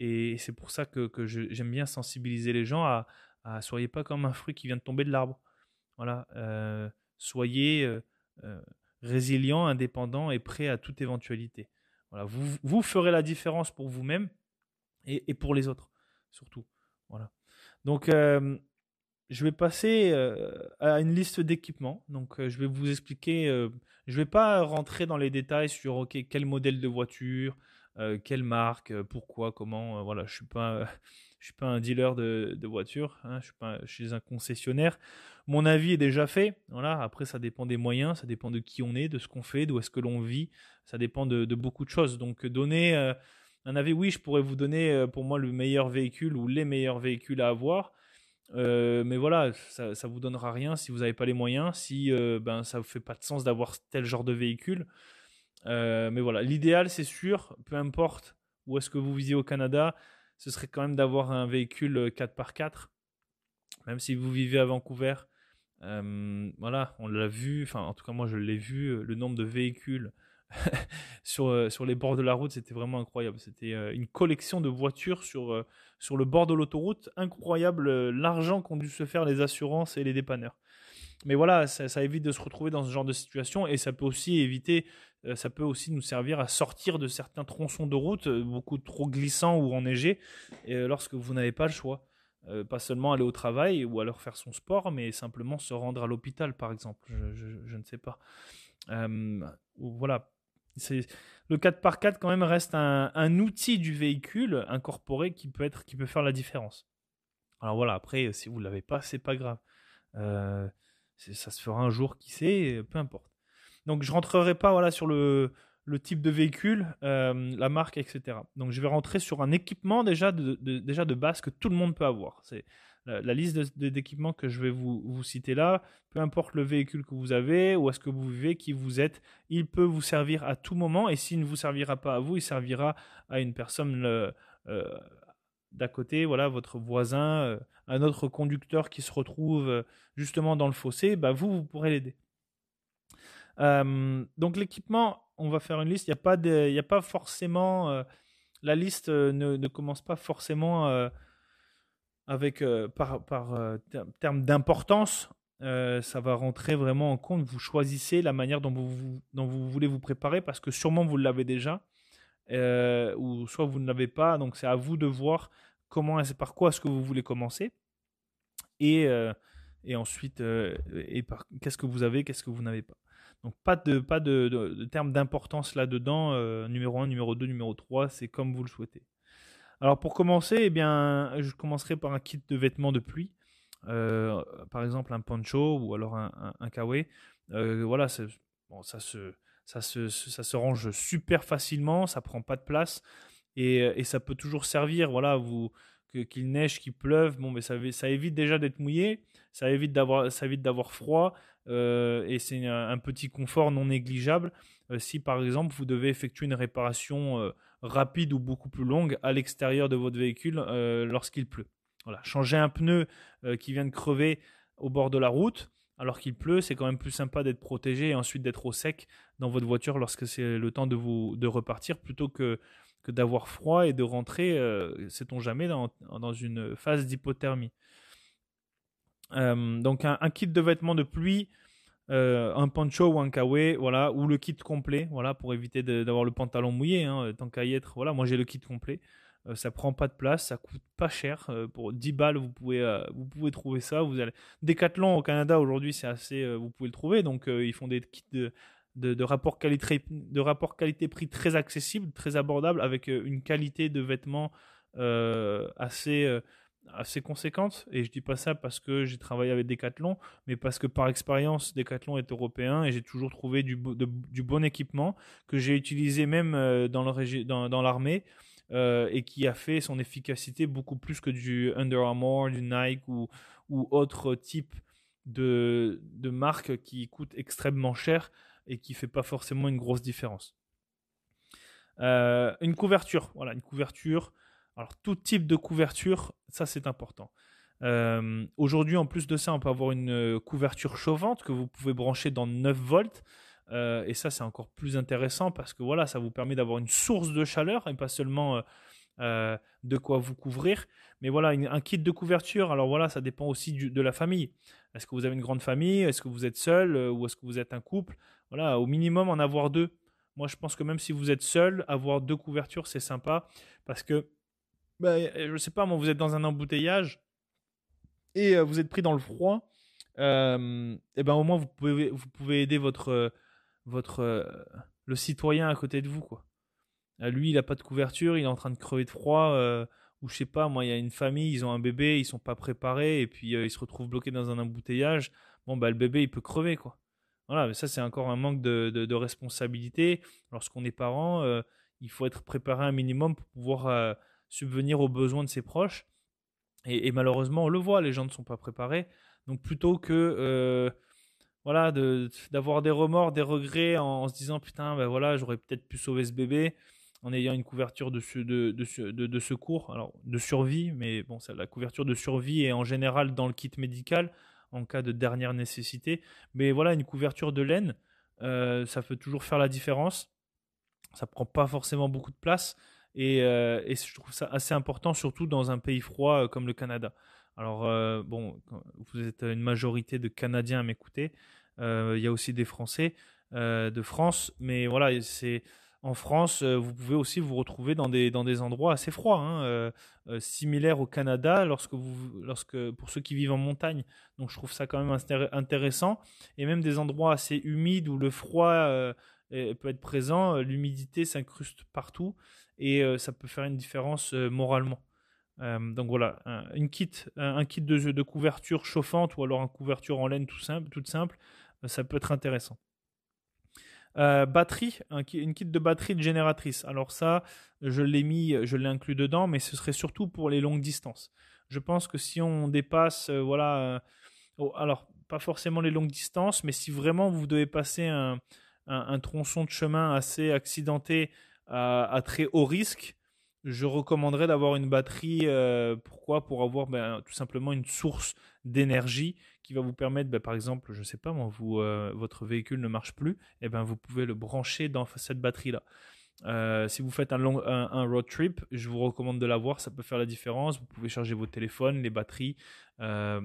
et c'est pour ça que, que j'aime bien sensibiliser les gens à, à, soyez pas comme un fruit qui vient de tomber de l'arbre. Voilà, soyez résilient, indépendant et prêt à toute éventualité. Voilà, vous, vous ferez la différence pour vous-même et, et, pour les autres, surtout. Voilà. Donc, je vais passer à une liste d'équipements. Donc, je vais vous expliquer. je ne vais pas rentrer dans les détails sur quel modèle de voiture, quelle marque, pourquoi, comment. voilà, je suis pas, je suis pas un dealer de, de voitures. Hein, je suis pas, chez un concessionnaire. Mon avis est déjà fait. Voilà. Après, ça dépend des moyens, ça dépend de qui on est, de ce qu'on fait, d'où est-ce que l'on vit. Ça dépend de, beaucoup de choses. Donc, donner un avis, oui, je pourrais vous donner pour moi le meilleur véhicule ou les meilleurs véhicules à avoir. Euh, mais voilà, ça, ça vous donnera rien si vous n'avez pas les moyens, si euh, ben ça vous fait pas de sens d'avoir tel genre de véhicule. Euh, mais voilà, l'idéal c'est sûr, peu importe où est-ce que vous visez au Canada, ce serait quand même d'avoir un véhicule 4x4, même si vous vivez à Vancouver. voilà, on l'a vu, enfin en tout cas moi je l'ai vu, le nombre de véhicules sur, euh, sur les bords de la route, c'était vraiment incroyable. C'était euh, une collection de voitures sur, euh, sur le bord de l'autoroute. Incroyable l'argent qu'ont dû se faire les assurances et les dépanneurs. Mais voilà, ça, évite de se retrouver dans ce genre de situation et ça peut aussi éviter, ça peut aussi nous servir à sortir de certains tronçons de route beaucoup trop glissants ou enneigés lorsque vous n'avez pas le choix. pas seulement aller au travail ou alors faire son sport, mais simplement se rendre à l'hôpital, par exemple. Je, je, ne sais pas. voilà, le 4x4 quand même reste un, outil du véhicule incorporé qui peut être qui peut faire la différence. Alors voilà, après si vous l'avez pas, c'est pas grave. Euh, ça se fera un jour, qui sait, peu importe. Donc je rentrerai pas voilà sur le, type de véhicule, euh, la marque, etc. Donc je vais rentrer sur un équipement déjà de, déjà de base que tout le monde peut avoir. C'est la, liste d'équipements que je vais vous, citer là, peu importe le véhicule que vous avez, où est-ce que vous vivez, qui vous êtes, il peut vous servir à tout moment et s'il ne vous servira pas à vous, il servira à une personne euh, d'à côté, voilà, votre voisin, euh, un autre conducteur qui se retrouve euh, justement dans le fossé, bah vous, vous pourrez l'aider. donc l'équipement, on va faire une liste. Il n'y a pas forcément la liste ne, commence pas forcément avec euh, par, par euh, terme d'importance, euh, ça va rentrer vraiment en compte. Vous choisissez la manière dont vous, dont vous voulez vous préparer parce que sûrement vous l'avez déjà ou soit vous ne l'avez pas. Donc c'est à vous de voir comment, par quoi est-ce que vous voulez commencer et, et ensuite et par qu'est-ce que vous avez, qu'est-ce que vous n'avez pas. Donc pas de, pas de, de terme d'importance là-dedans, numéro 1, numéro 2, numéro 3, c'est comme vous le souhaitez. Alors pour commencer, eh bien, je commencerai par un kit de vêtements de pluie. Euh, par exemple un poncho ou alors un, un, euh, voilà, ça, se, ça, se, ça se range super facilement, ça prend pas de place et, et ça peut toujours servir. Voilà, vous qu'il neige, qu'il pleuve, bon, mais ça, évite déjà d'être mouillé, ça évite d'avoir, froid euh, et c'est un, petit confort non négligeable. Si par exemple vous devez effectuer une réparation rapide ou beaucoup plus longue à l'extérieur de votre véhicule euh, lorsqu'il pleut. Voilà, changer un pneu euh, qui vient de crever au bord de la route alors qu'il pleut, c'est quand même plus sympa d'être protégé et ensuite d'être au sec dans votre voiture lorsque c'est le temps de vous de repartir plutôt que que d'avoir froid et de rentrer, euh, sait-on jamais, dans, dans, une phase d'hypothermie. donc un, kit de vêtements de pluie, euh, un poncho ou un kawaii, voilà, ou le kit complet, voilà, pour éviter d'avoir le pantalon mouillé, hein, tant qu'à y être. Voilà, moi j'ai le kit complet. Euh, ça prend pas de place, ça coûte pas cher. Euh, pour 10 balles, vous pouvez, vous pouvez trouver ça. Vous allez... Decathlon au Canada aujourd'hui, c'est assez, vous pouvez le trouver. Donc ils font des kits de, de, de rapport qualité de rapport qualité prix très accessible, très abordable, avec une qualité de vêtements assez assez conséquente et je dis pas ça parce que j'ai travaillé avec Decathlon mais parce que par expérience Decathlon est européen et j'ai toujours trouvé du, bon équipement que j'ai utilisé même euh, dans l'armée euh, et qui a fait son efficacité beaucoup plus que du Under Armour, du Nike ou, autre type de, de marque qui coûte extrêmement cher et qui fait pas forcément une grosse différence. Euh, une couverture, voilà, une couverture alors tout type de couverture, ça c'est important. Euh, aujourd'hui, en plus de ça, on peut avoir une euh, couverture chauffante que vous pouvez brancher dans 9 volts. et ça, c'est encore plus intéressant parce que voilà, ça vous permet d'avoir une source de chaleur et pas seulement de quoi vous couvrir. Mais voilà, un kit de couverture, alors voilà, ça dépend aussi de la famille. Est-ce que vous avez une grande famille? Est-ce que vous êtes seul? Ou est-ce que vous êtes un couple? Voilà, au minimum, en avoir deux. Moi, je pense que même si vous êtes seul, avoir deux couvertures, c'est sympa parce que, bah, je sais pas, moi, vous êtes dans un embouteillage et vous êtes pris dans le froid. et ben au moins vous pouvez vous pouvez aider votre votre le citoyen à côté de vous quoi. Lui, il a pas de couverture, il est en train de crever de froid ou je sais pas, moi, il y a une famille, ils ont un bébé, ils sont pas préparés, et puis ils se retrouvent bloqués dans un embouteillage. Bon, bah, le bébé, il peut crever, quoi. Voilà, mais ça, c'est encore un manque de, de, responsabilité. Lorsqu'on est parent, il faut être préparé un minimum pour pouvoir subvenir aux besoins de ses proches. Et, malheureusement, on le voit, les gens ne sont pas préparés. Donc, plutôt que voilà, d'avoir des remords, des regrets en, se disant putain, ben voilà, j'aurais peut-être pu sauver ce bébé en ayant une couverture de, de, de, de, secours, alors de survie, mais bon, ça, la couverture de survie est en général dans le kit médical en cas de dernière nécessité. Mais voilà, une couverture de laine, euh, ça peut toujours faire la différence. Ça prend pas forcément beaucoup de place et, euh, et, je trouve ça assez important, surtout dans un pays froid euh, comme le Canada. Alors, bon, vous êtes une majorité de Canadiens à m'écouter. Il y a aussi des Français de France, mais voilà, c'est en France, euh, vous pouvez aussi vous retrouver dans des, dans des endroits assez froids, hein, euh, euh, similaires au Canada, lorsque vous, lorsque, pour ceux qui vivent en montagne. Donc je trouve ça quand même intéressant. Et même des endroits assez humides où le froid peut être présent, l'humidité s'incruste partout et ça peut faire une différence moralement. donc voilà, un, une kit, un, kit de, de couverture chauffante ou alors une couverture en laine tout simple, toute simple, ça peut être intéressant. Euh, batterie, une kit de batterie de génératrice. Alors ça, je l'ai mis, je l'ai inclus dedans, mais ce serait surtout pour les longues distances. Je pense que si on dépasse, euh, voilà, euh, oh, alors pas forcément les longues distances, mais si vraiment vous devez passer un, tronçon de chemin assez accidenté à, très haut risque, je recommanderais d'avoir une batterie. pourquoi? Pour avoir ben, tout simplement une source d'énergie qui va vous permettre, ben, par exemple, je ne sais pas euh, votre véhicule ne marche plus, et eh ben vous pouvez le brancher dans cette batterie-là. Euh, si vous faites un, long, road trip, je vous recommande de l'avoir, ça peut faire la différence. Vous pouvez charger vos téléphones, les batteries, euh,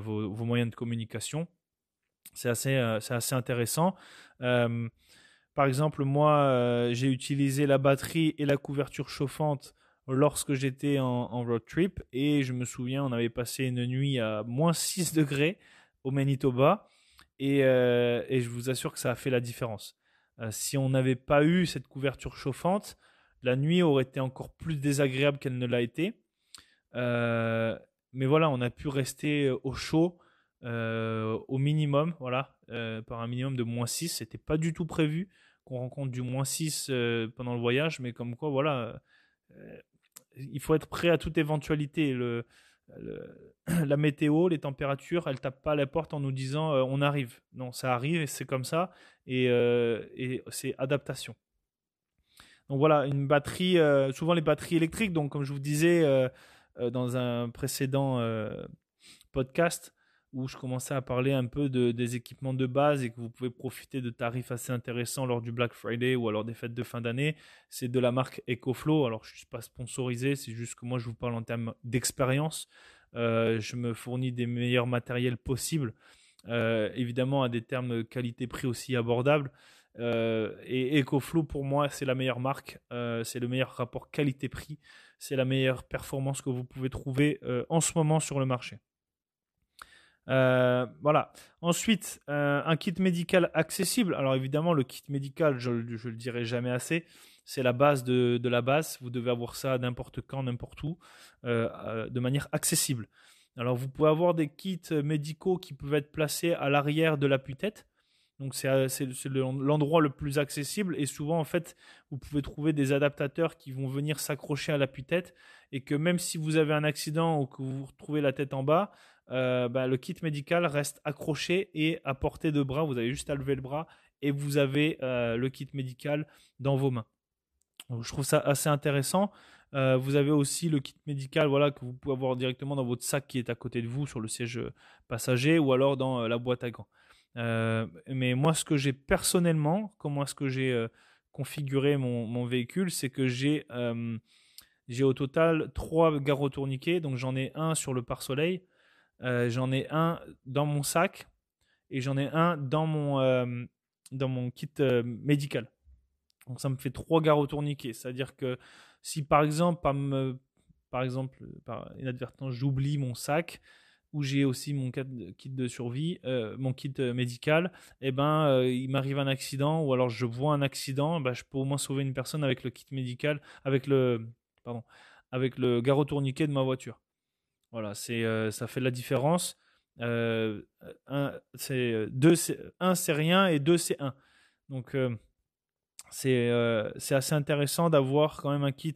vos, vos, moyens de communication. C'est assez, assez intéressant. Par exemple, moi, j'ai utilisé la batterie et la couverture chauffante lorsque j'étais en, road trip et je me souviens, on avait passé une nuit à moins 6 degrés au Manitoba et, euh, et, je vous assure que ça a fait la différence. Euh, si on n'avait pas eu cette couverture chauffante, la nuit aurait été encore plus désagréable qu'elle ne l'a été. Euh, mais voilà, on a pu rester au chaud au minimum, voilà, par un minimum de moins 6. C'était pas du tout prévu qu'on rencontre du moins 6 pendant le voyage, mais comme quoi, voilà, il faut être prêt à toute éventualité. Le, la météo, les températures, elles tapent pas à la porte en nous disant euh, on arrive. Non, ça arrive et c'est comme ça et, euh, et c'est adaptation. Donc voilà, une batterie, euh, souvent les batteries électriques. Donc comme je vous disais dans un précédent podcast, où je commençais à parler un peu de, des équipements de base et que vous pouvez profiter de tarifs assez intéressants lors du Black Friday ou alors des fêtes de fin d'année. C'est de la marque EcoFlow. Alors, je ne suis pas sponsorisé, c'est juste que moi, je vous parle en termes d'expérience. Euh, je me fournis des meilleurs matériels possibles, euh, évidemment à des termes qualité-prix aussi abordables. Euh, et EcoFlow, pour moi, c'est la meilleure marque. c'est le meilleur rapport qualité-prix. C'est la meilleure performance que vous pouvez trouver en ce moment sur le marché. Euh, voilà. Ensuite, euh, un kit médical accessible. Alors évidemment, le kit médical, je, le dirai jamais assez, c'est la base de, de, la base. Vous devez avoir ça n'importe quand, n'importe où, euh, de manière accessible. Alors vous pouvez avoir des kits médicaux qui peuvent être placés à l'arrière de l'appui-tête. Donc c'est l'endroit le plus accessible et souvent en fait vous pouvez trouver des adaptateurs qui vont venir s'accrocher à l'appui-tête et que même si vous avez un accident ou que vous vous retrouvez la tête en bas, euh, bah, le kit médical reste accroché et à portée de bras. Vous avez juste à lever le bras et vous avez euh, le kit médical dans vos mains. je trouve ça assez intéressant. Euh, vous avez aussi le kit médical voilà, que vous pouvez avoir directement dans votre sac qui est à côté de vous sur le siège passager ou alors dans la boîte à gants. Mais moi, ce que j'ai personnellement, comment est-ce que j'ai configuré mon, véhicule, c'est que j'ai j'ai au total trois garrots tourniquets. Donc j'en ai un sur le pare-soleil, j'en ai un dans mon sac et j'en ai un dans mon, dans mon kit médical. Donc ça me fait trois garrots tourniquets. C'est-à-dire que si par exemple, par, par exemple, par inadvertance, j'oublie mon sac, où j'ai aussi mon kit de survie, euh, mon kit euh, médical, et eh ben euh, il m'arrive un accident ou alors je vois un accident, ben, je peux au moins sauver une personne avec le kit médical, avec le pardon, avec le garrot tourniquet de ma voiture. Voilà, c'est ça fait la différence. un c'est deux, un c'est rien et deux c'est un. Donc c'est c'est assez intéressant d'avoir quand même un kit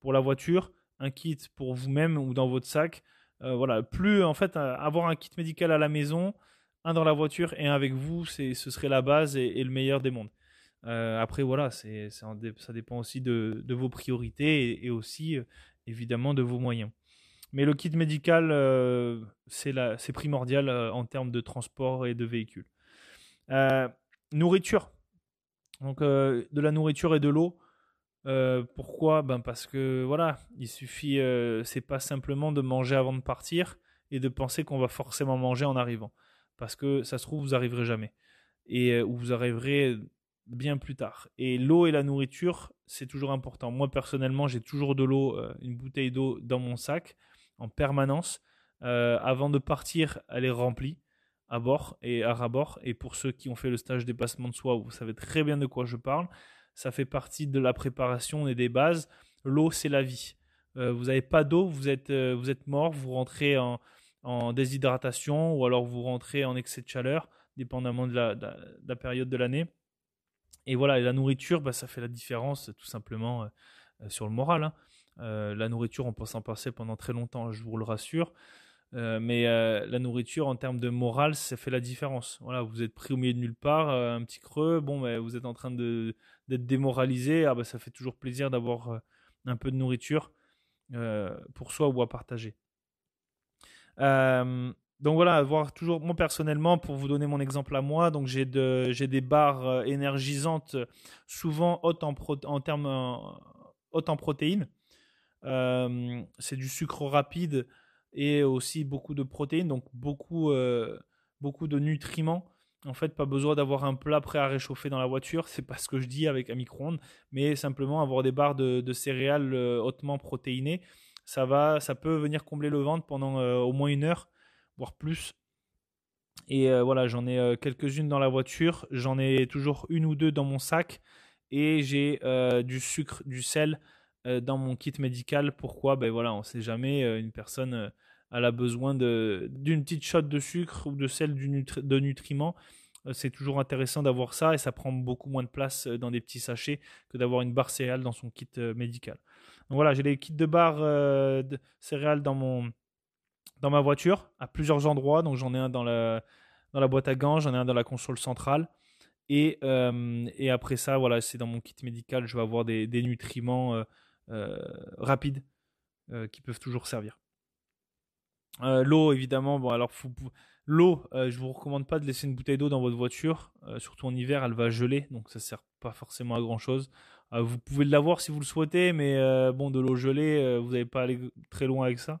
pour la voiture, un kit pour vous-même ou dans votre sac voilà, plus en fait avoir un kit médical à la maison, un dans la voiture et un avec vous, ce serait la base et, le meilleur des mondes. Euh, après voilà, ça dépend aussi de, vos priorités et, aussi euh, évidemment de vos moyens. Mais le kit médical, c'est primordial en termes de transport et de véhicules. nourriture. Donc de la nourriture et de l'eau. Euh, pourquoi? Ben Parce que voilà, il suffit, euh, c'est pas simplement de manger avant de partir et de penser qu'on va forcément manger en arrivant. Parce que ça se trouve, vous arriverez jamais. Et euh, vous arriverez bien plus tard. Et l'eau et la nourriture, c'est toujours important. Moi, personnellement, j'ai toujours de l'eau, une bouteille d'eau dans mon sac en permanence. avant de partir, elle est remplie à bord et à rabord. Et pour ceux qui ont fait le stage dépassement de soi, vous savez très bien de quoi je parle ça fait partie de la préparation et des bases. L'eau, c'est la vie. Euh, vous n'avez pas d'eau, vous êtes, euh, vous êtes mort, vous rentrez en, déshydratation ou alors vous rentrez en excès de chaleur, dépendamment de la, période de l'année. Et voilà, la nourriture, bah, ça fait la différence tout simplement euh, sur le moral. Hein. la nourriture, on peut s'en passer pendant très longtemps, je vous le rassure. Euh, mais euh, la nourriture, en termes de morale, ça fait la différence. Voilà, vous êtes pris au milieu de nulle part, euh, un petit creux, bon, mais vous êtes en train de, d'être démoralisé. Ah, bah, ça fait toujours plaisir d'avoir un peu de nourriture pour soi ou à partager. donc voilà, avoir toujours, moi personnellement, pour vous donner mon exemple à moi, donc j'ai, de, j'ai des barres énergisantes, souvent hautes en, en termes hautes en protéines. c'est du sucre rapide et aussi beaucoup de protéines, donc beaucoup, euh, beaucoup de nutriments. En fait, pas besoin d'avoir un plat prêt à réchauffer dans la voiture, c'est pas ce que je dis avec un micro-ondes, mais simplement avoir des barres de, céréales euh, hautement protéinées, ça va, ça peut venir combler le ventre pendant euh, au moins une heure, voire plus. Et voilà, j'en ai quelques-unes dans la voiture, j'en ai toujours une ou deux dans mon sac, et j'ai du sucre, du sel dans mon kit médical. Pourquoi? Ben voilà, on sait jamais, une personne elle a besoin d'une petite shot de sucre ou de sel de nutriments. Euh, c'est toujours intéressant d'avoir ça et ça prend beaucoup moins de place euh, dans des petits sachets que d'avoir une barre céréale dans son kit euh, médical. Donc voilà, j'ai des kits de barres céréales dans, mon, dans ma voiture à plusieurs endroits. Donc j'en ai un dans la, dans la boîte à gants, j'en ai un dans la console centrale. Et, et après ça, voilà, c'est dans mon kit médical, je vais avoir des, des nutriments rapides qui peuvent toujours servir. Euh, l'eau, évidemment, bon, alors l'eau, euh, je vous recommande pas de laisser une bouteille d'eau dans votre voiture, euh, surtout en hiver, elle va geler, donc ça sert pas forcément à grand chose. vous pouvez l'avoir si vous le souhaitez, mais bon, de l'eau gelée, vous n'allez pas aller très loin avec ça.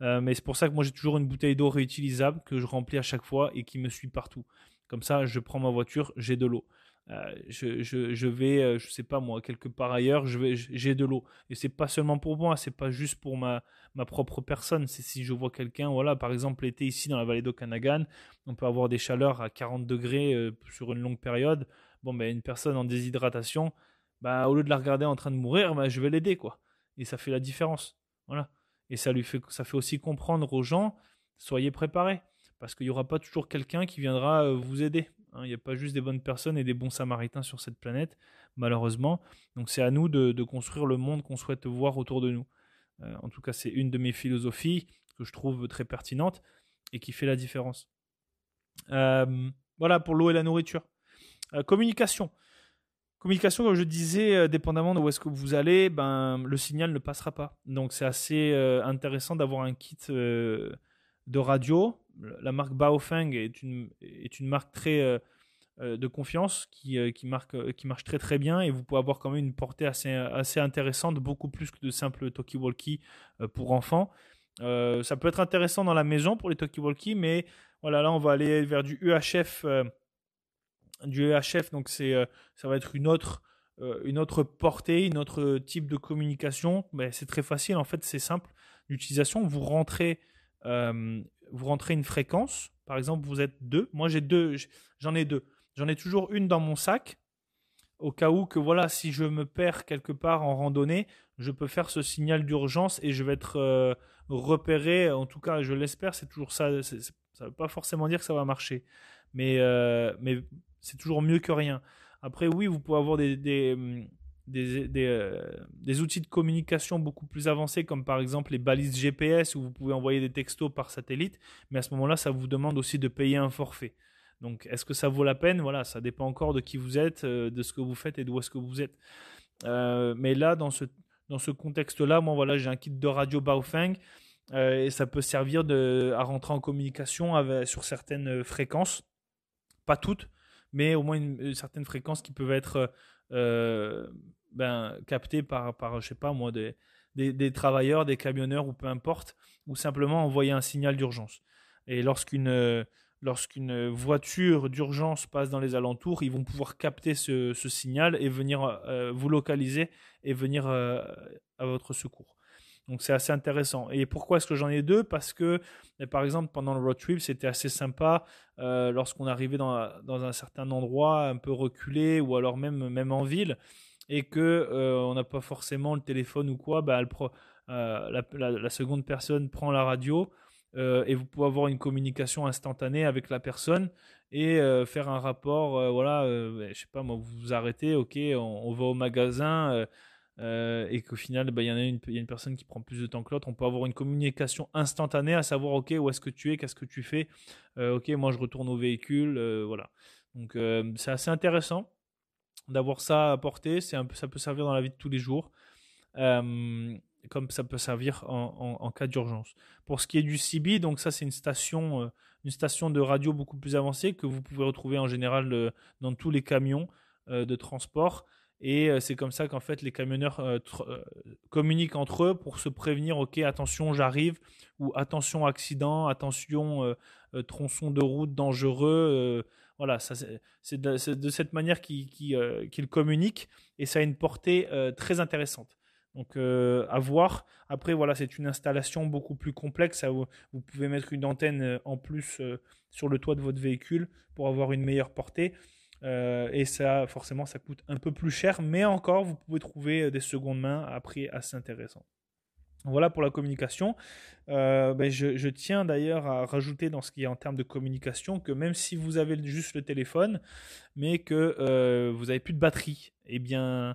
mais c'est pour ça que moi j'ai toujours une bouteille d'eau réutilisable que je remplis à chaque fois et qui me suit partout. Comme ça, je prends ma voiture, j'ai de l'eau. Euh, je, je, vais, euh, je sais pas moi, quelque part ailleurs, je vais, j'ai de l'eau. Et c'est pas seulement pour moi, c'est pas juste pour ma, ma propre personne. C'est si je vois quelqu'un, voilà, par exemple l'été ici dans la vallée d'Okanagan, on peut avoir des chaleurs à 40 degrés euh, sur une longue période. Bon, ben une personne en déshydratation, bah, au lieu de la regarder en train de mourir, bah, je vais l'aider, quoi. Et ça fait la différence. Voilà. Et ça lui fait, ça fait aussi comprendre aux gens, soyez préparés. Parce qu'il n'y aura pas toujours quelqu'un qui viendra vous aider. Hein, il n'y a pas juste des bonnes personnes et des bons samaritains sur cette planète, malheureusement. Donc c'est à nous de, construire le monde qu'on souhaite voir autour de nous. Euh, en tout cas, c'est une de mes philosophies que je trouve très pertinente et qui fait la différence. Euh, voilà pour l'eau et la nourriture. Euh, communication. Communication, comme je disais, dépendamment de où est-ce que vous allez, ben, le signal ne passera pas. Donc c'est assez intéressant d'avoir un kit de radio, la marque Baofeng est une, est une marque très de confiance qui, qui, marque, qui marche très très bien et vous pouvez avoir quand même une portée assez, assez intéressante, beaucoup plus que de simples talkie-walkie pour enfants. ça peut être intéressant dans la maison pour les talkie-walkie, mais voilà, là on va aller vers du UHF. du UHF, donc c'est, ça va être une autre, une autre portée, une autre type de communication. Mais c'est très facile, en fait, c'est simple l'utilisation. Vous rentrez, vous rentrez une fréquence. Par exemple, vous êtes deux. Moi, j'ai deux. J'en ai deux. J'en ai toujours une dans mon sac au cas où que voilà, si je me perds quelque part en randonnée, je peux faire ce signal d'urgence et je vais être euh, repéré. En tout cas, je l'espère. C'est toujours ça. ça ne veut pas forcément dire que ça va marcher, mais euh, mais c'est toujours mieux que rien. Après, oui, vous pouvez avoir des des, des, euh, des, outils de communication beaucoup plus avancés, comme par exemple les balises GPS où vous pouvez envoyer des textos par satellite. Mais à ce moment-là, ça vous demande aussi de payer un forfait. Donc, est-ce que ça vaut la peine? Voilà, ça dépend encore de qui vous êtes, euh, de ce que vous faites et d'où est-ce que vous êtes. Euh, mais là, dans ce, dans ce contexte-là, moi, voilà, j'ai un kit de radio Baofeng et ça peut servir à rentrer en communication sur certaines fréquences, pas toutes, mais au moins une, certaines fréquences qui peuvent être ben, captées par, par, je sais pas moi, des, des, travailleurs, des camionneurs ou peu importe, ou simplement envoyer un signal d'urgence. Et lorsqu'une lorsqu'une voiture d'urgence passe dans les alentours, ils vont pouvoir capter ce, signal et venir euh, vous localiser et venir euh, à votre secours. Donc c'est assez intéressant. Et pourquoi est-ce que j'en ai deux? Parce que, par exemple, pendant le road trip, c'était assez sympa euh, lorsqu'on arrivait dans, un certain endroit un peu reculé ou alors même, même en ville et que on n'a pas forcément le téléphone ou quoi, bah, la, seconde personne prend la radio euh, et vous pouvez avoir une communication instantanée avec la personne et euh, faire un rapport. Euh, voilà, ben, je sais pas, moi, vous vous arrêtez, ok, on, va au magasin et qu'au final, ben, il y en a une, y a une personne qui prend plus de temps que l'autre. On peut avoir une communication instantanée à savoir, ok, où est-ce que tu es, qu'est-ce que tu fais, ok, moi je retourne au véhicule, voilà. Donc c'est assez intéressant d'avoir ça à porter. C'est un peu, ça peut servir dans la vie de tous les jours comme ça peut servir en, cas d'urgence. Pour ce qui est du CB, donc ça c'est une station, euh, une station de radio beaucoup plus avancée que vous pouvez retrouver en général euh, dans tous les camions euh, de transport. Et c'est comme ça qu'en fait les camionneurs communiquent entre eux pour se prévenir, ok attention j'arrive, ou attention accident, attention tronçon de route dangereux. Voilà, c'est de, cette manière qu'ils communiquent et ça a une portée très intéressante. Donc euh, à voir. Après voilà, c'est une installation beaucoup plus complexe. Vous, pouvez mettre une antenne euh, en plus euh, sur le toit de votre véhicule pour avoir une meilleure portée. et ça, forcément, ça coûte un peu plus cher, mais encore, vous pouvez trouver des secondes mains à prix assez intéressant. Voilà pour la communication. Ben, je, tiens d'ailleurs à rajouter dans ce qui est en termes de communication que même si vous avez juste le téléphone, mais que vous n'avez plus de batterie, eh bien,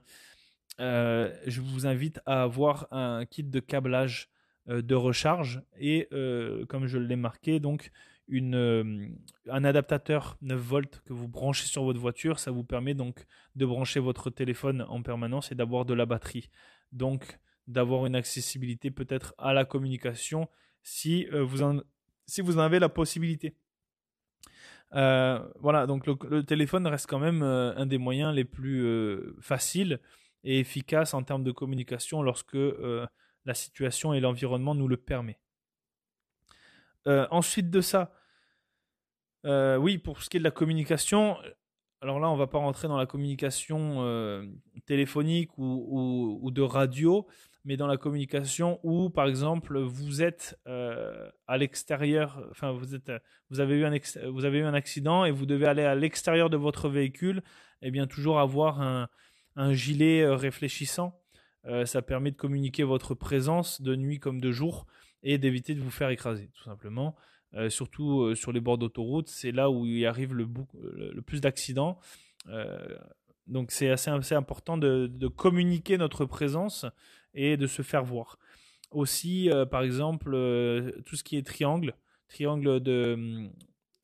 euh, je vous invite à avoir un kit de câblage euh, de recharge et, euh, comme je l'ai marqué, donc une, un adaptateur 9 volts que vous branchez sur votre voiture. Ça vous permet donc de brancher votre téléphone en permanence et d'avoir de la batterie. Donc, d'avoir une accessibilité peut-être à la communication si, vous en, si vous en avez la possibilité. voilà, donc le, téléphone reste quand même un des moyens les plus faciles et efficace en termes de communication lorsque euh, la situation et l'environnement nous le permet. Euh, ensuite de ça, euh, oui, pour ce qui est de la communication, alors là, on ne va pas rentrer dans la communication téléphonique ou, de radio, mais dans la communication où, par exemple, vous êtes à l'extérieur, enfin, vous, êtes, vous, avez eu un accident et vous devez aller à l'extérieur de votre véhicule, eh bien toujours avoir un, gilet euh, réfléchissant. Euh, ça permet de communiquer votre présence de nuit comme de jour et d'éviter de vous faire écraser, tout simplement. Euh, surtout sur les bords d'autoroute, c'est là où il arrive le, plus d'accidents. donc c'est assez, important de, communiquer notre présence et de se faire voir. Aussi, par exemple, tout ce qui est triangle, triangle de, hum,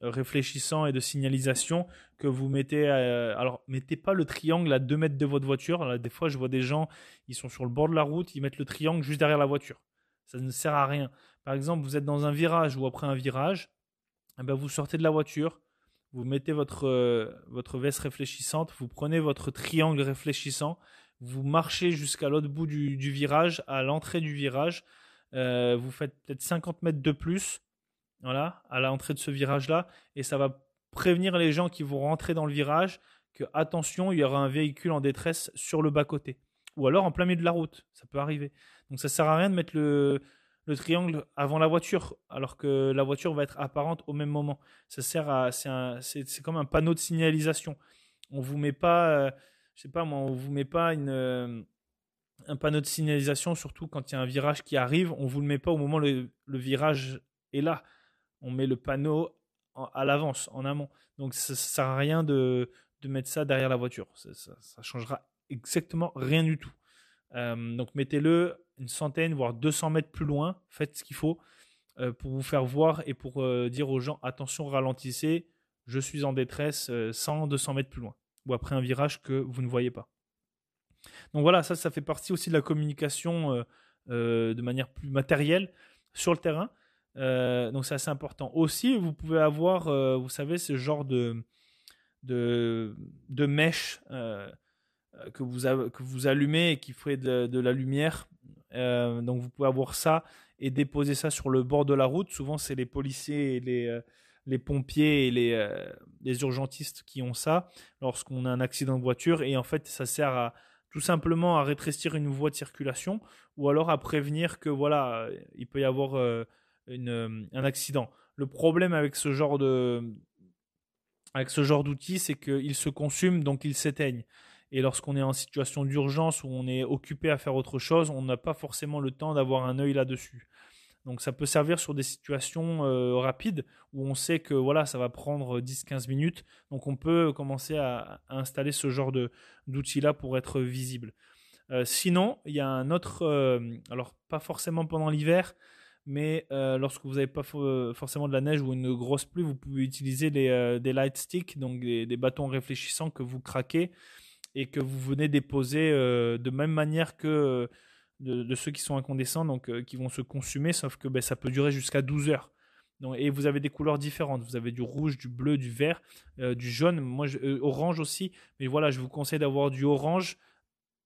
réfléchissant et de signalisation que vous mettez. alors, mettez pas le triangle à 2 mètres de votre voiture. des fois, je vois des gens, ils sont sur le bord de la route, ils mettent le triangle juste derrière la voiture. Ça ne sert à rien. Par exemple, vous êtes dans un virage ou après un virage, eh ben, vous sortez de la voiture, vous mettez votre, euh, votre veste réfléchissante, vous prenez votre triangle réfléchissant, vous marchez jusqu'à l'autre bout du, virage, à l'entrée du virage, euh, vous faites peut-être 50 mètres de plus, voilà, à l'entrée de ce virage-là, et ça va prévenir les gens qui vont rentrer dans le virage que attention, il y aura un véhicule en détresse sur le bas-côté, ou alors en plein milieu de la route, ça peut arriver. Donc ça sert à rien de mettre le, le triangle avant la voiture, alors que la voiture va être apparente au même moment. Ça sert à, c'est comme un panneau de signalisation. On vous met pas, euh, je sais pas moi, on vous met pas une, euh, un panneau de signalisation, surtout quand il y a un virage qui arrive, on vous le met pas au moment où le, virage est là. On met le panneau à l'avance, en amont. Donc ça, ne sert à rien de, de, mettre ça derrière la voiture. Ça, ça, changera exactement rien du tout. Euh, donc mettez-le une centaine, voire 200 mètres plus loin. Faites ce qu'il faut euh, pour vous faire voir et pour dire aux gens attention, ralentissez, je suis en détresse 100, 200 mètres plus loin. Après un virage que vous ne voyez pas. Donc voilà, ça, ça fait partie aussi de la communication de manière plus matérielle sur le terrain. donc c'est assez important. Aussi, vous pouvez avoir, vous savez, ce genre de, de, de mèche que, vous que vous allumez et qui ferait de la lumière euh, donc vous pouvez avoir ça et déposer ça sur le bord de la route. Souvent, c'est les policiers et les, euh, les pompiers et les, euh, les, urgentistes qui ont ça lorsqu'on a un accident de voiture. Et en fait, ça sert à tout simplement à rétrécir une voie de circulation ou alors à prévenir que voilà, il peut y avoir une, un accident. Le problème avec ce genre de avec ce genre d'outils, c'est qu'ils se consument, donc ils s'éteignent. Et lorsqu'on est en situation d'urgence ou on est occupé à faire autre chose, on n'a pas forcément le temps d'avoir un œil là-dessus. Donc ça peut servir sur des situations euh, rapides où on sait que voilà, ça va prendre 10-15 minutes. Donc on peut commencer à, installer ce genre d'outil-là pour être visible. Euh, sinon, il y a un autre, euh, alors pas forcément pendant l'hiver, mais lorsque vous n'avez pas forcément de la neige ou une grosse pluie, vous pouvez utiliser des light sticks, donc des, bâtons réfléchissants que vous craquez et que vous venez déposer euh, de même manière que euh, de, ceux qui sont incandescents, donc euh, qui vont se consumer, sauf que ben, ça peut durer jusqu'à 12 heures. Et vous avez des couleurs différentes. Vous avez du rouge, du bleu, du vert, du jaune, moi orange aussi. Mais voilà, je vous conseille d'avoir du orange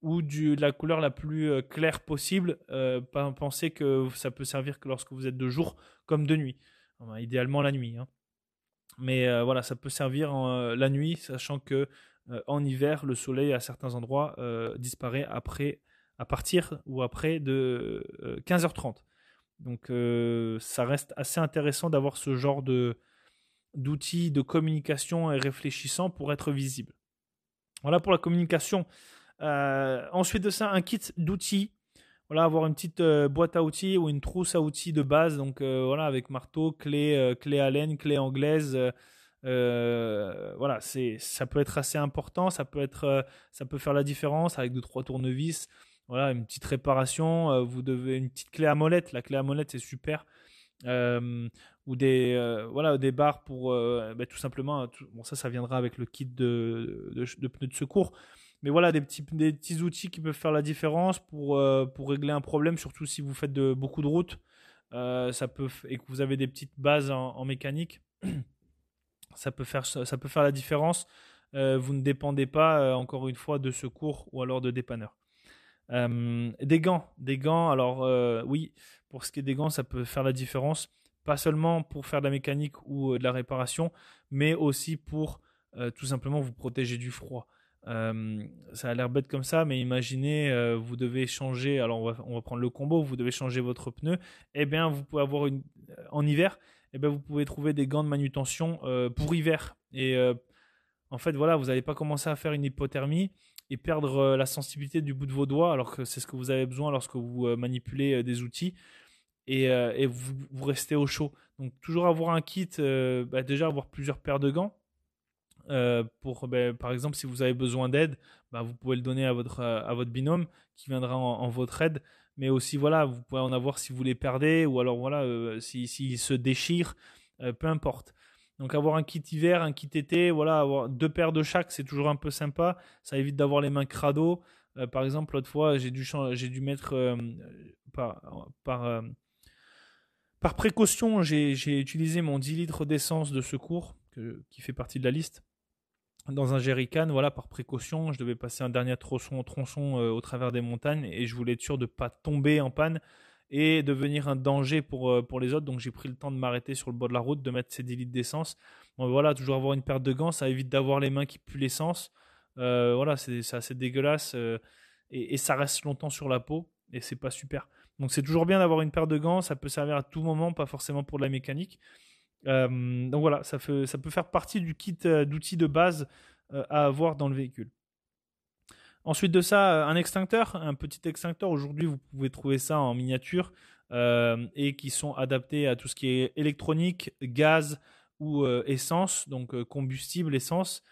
ou du, la couleur la plus claire possible. pensez que ça peut servir que lorsque vous êtes de jour comme de nuit. idéalement la nuit. Hein. Mais voilà, ça peut servir la nuit, sachant que euh, en hiver, le soleil à certains endroits euh, disparaît après, à partir ou après de 15h30. Euh, Donc ça reste assez intéressant d'avoir ce genre de d'outils de communication et réfléchissant pour être visible. Voilà pour la communication. ensuite de ça, un kit d'outils. Voilà, avoir une petite boîte à outils ou une trousse à outils de base. Donc voilà, avec marteau, clé, clé Allen, clé anglaise, euh, voilà, c'est, ça peut être assez important, ça peut être, euh, ça peut faire la différence avec deux trois tournevis. Voilà, une petite réparation. Euh, vous devez une petite clé à molette. La clé à molette, c'est super. ou des, voilà, des barres pour, bah, tout simplement. bon, ça, ça viendra avec le kit de, de, pneus de secours. Mais voilà, des petits, outils qui peuvent faire la différence pour, régler un problème, surtout si vous faites de, beaucoup de routes. ça peut, et que vous avez des petites bases en mécanique. ça peut faire, ça peut faire la différence. Euh, vous ne dépendez pas, euh, encore une fois, de secours ou alors de dépanneur. Euh, des gants, des gants. Alors oui, pour ce qui est des gants, ça peut faire la différence, pas seulement pour faire de la mécanique ou de la réparation, mais aussi pour tout simplement vous protéger du froid. ça a l'air bête comme ça, mais imaginez, vous devez changer. Alors on va, on va, prendre le combo. Vous devez changer votre pneu. Eh bien, vous pouvez avoir une en hiver eh ben, vous pouvez trouver des gants de manutention euh, pour hiver. Et euh, en fait, voilà, vous n'allez pas commencer à faire une hypothermie et perdre euh, la sensibilité du bout de vos doigts, alors que c'est ce que vous avez besoin lorsque vous manipulez des outils. Et, vous, restez au chaud. Donc toujours avoir un kit, bah, déjà avoir plusieurs paires de gants. pour, bah, par exemple, si vous avez besoin d'aide, bah, vous pouvez le donner à votre, à votre binôme qui viendra en votre aide mais aussi voilà, vous pouvez en avoir si vous les perdez ou alors voilà, euh, s'ils si, se déchirent, euh, peu importe. Donc avoir un kit hiver, un kit été, voilà, avoir deux paires de chaque, c'est toujours un peu sympa. Ça évite d'avoir les mains crado. Euh, par exemple, l'autre fois, j'ai dû, j'ai dû mettre par, par, par précaution, j'ai utilisé mon 10 litres d'essence de secours, qui fait partie de la liste, dans un jerrycan. Voilà, par précaution, je devais passer un dernier tronçon, tronçon au travers des montagnes et je voulais être sûr de ne pas tomber en panne et devenir un danger pour, pour les autres. Donc j'ai pris le temps de m'arrêter sur le bord de la route, de mettre ces 10 litres d'essence. Bon, voilà, toujours avoir une paire de gants, ça évite d'avoir les mains qui puent l'essence. voilà, c'est assez dégueulasse et, et, ça reste longtemps sur la peau et c'est pas super. Donc c'est toujours bien d'avoir une paire de gants, ça peut servir à tout moment, pas forcément pour de la mécanique. Euh, donc voilà, ça, peut faire partie du kit euh, d'outils de base euh, à avoir dans le véhicule. Ensuite de ça, un extincteur, un petit extincteur. Aujourd'hui, vous pouvez trouver ça en miniature et qui sont adaptés à tout ce qui est électronique, gaz ou essence, donc combustible, essence.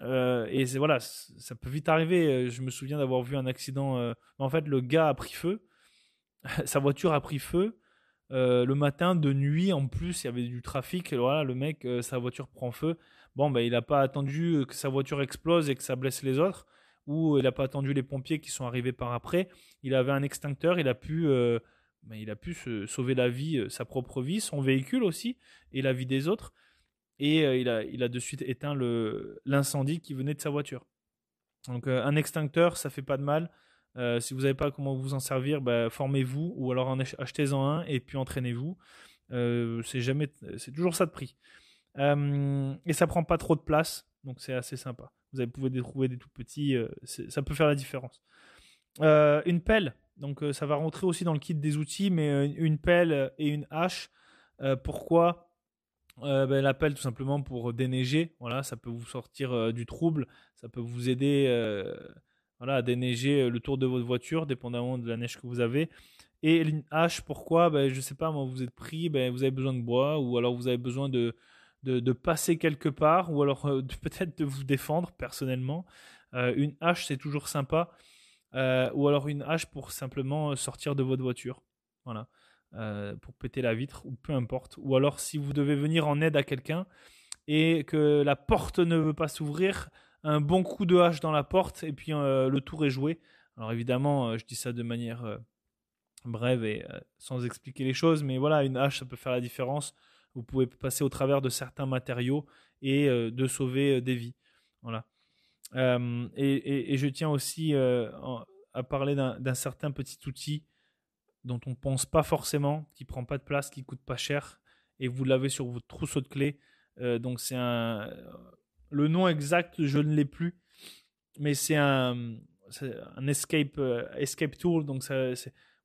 et voilà, ça peut vite arriver. Je me souviens d'avoir vu un accident. en fait, le gars a pris feu sa voiture a pris feu. Euh, le matin, de nuit, en plus, il y avait du trafic. voilà, le mec, euh, sa voiture prend feu. Bon, ben, il n'a pas attendu que sa voiture explose et que ça blesse les autres. Ou il n'a pas attendu les pompiers qui sont arrivés par après. Il avait un extincteur. Il a pu, euh, ben, il a pu sauver la vie, sa propre vie, son véhicule aussi, et la vie des autres. Et il, a, de suite éteint l'incendie qui venait de sa voiture. Donc, un extincteur, ça fait pas de mal. Euh, si vous savez pas comment vous en servir, bah, formez-vous ou alors achetez-en un et puis entraînez-vous. Euh, c'est c'est toujours ça de prix. Euh, et ça prend pas trop de place, donc c'est assez sympa. Vous pouvez trouver des tout petits, ça peut faire la différence. une pelle, donc ça va rentrer aussi dans le kit des outils, mais une pelle et une hache. pourquoi ben, la pelle tout simplement pour déneiger, voilà, ça peut vous sortir du trouble, ça peut vous aider voilà, à déneiger euh, le tour de votre voiture, dépendamment de la neige que vous avez. Et une hache, pourquoi? Ben, Je sais pas, moi, vous êtes pris, ben, vous avez besoin de bois, ou alors vous avez besoin de, de, passer quelque part, ou alors euh, peut-être de vous défendre personnellement. Euh, une hache, c'est toujours sympa. ou alors une hache pour simplement sortir de votre voiture. Voilà. pour péter la vitre, ou peu importe. Ou alors si vous devez venir en aide à quelqu'un et que la porte ne veut pas s'ouvrir, un bon coup de hache dans la porte et puis euh, le tour est joué. Alors évidemment, euh, je dis ça de manière euh, brève et sans expliquer les choses, mais voilà, une hache, ça peut faire la différence. Vous pouvez passer au travers de certains matériaux et de sauver des vies. Voilà. Et, et, je tiens aussi à parler d'un certain petit outil dont on ne pense pas forcément, qui prend pas de place, qui coûte pas cher, et vous l'avez sur votre trousseau de clés. donc c'est un le nom exact, je ne l'ai plus, mais c'est un, escape, euh, escape tool. Donc,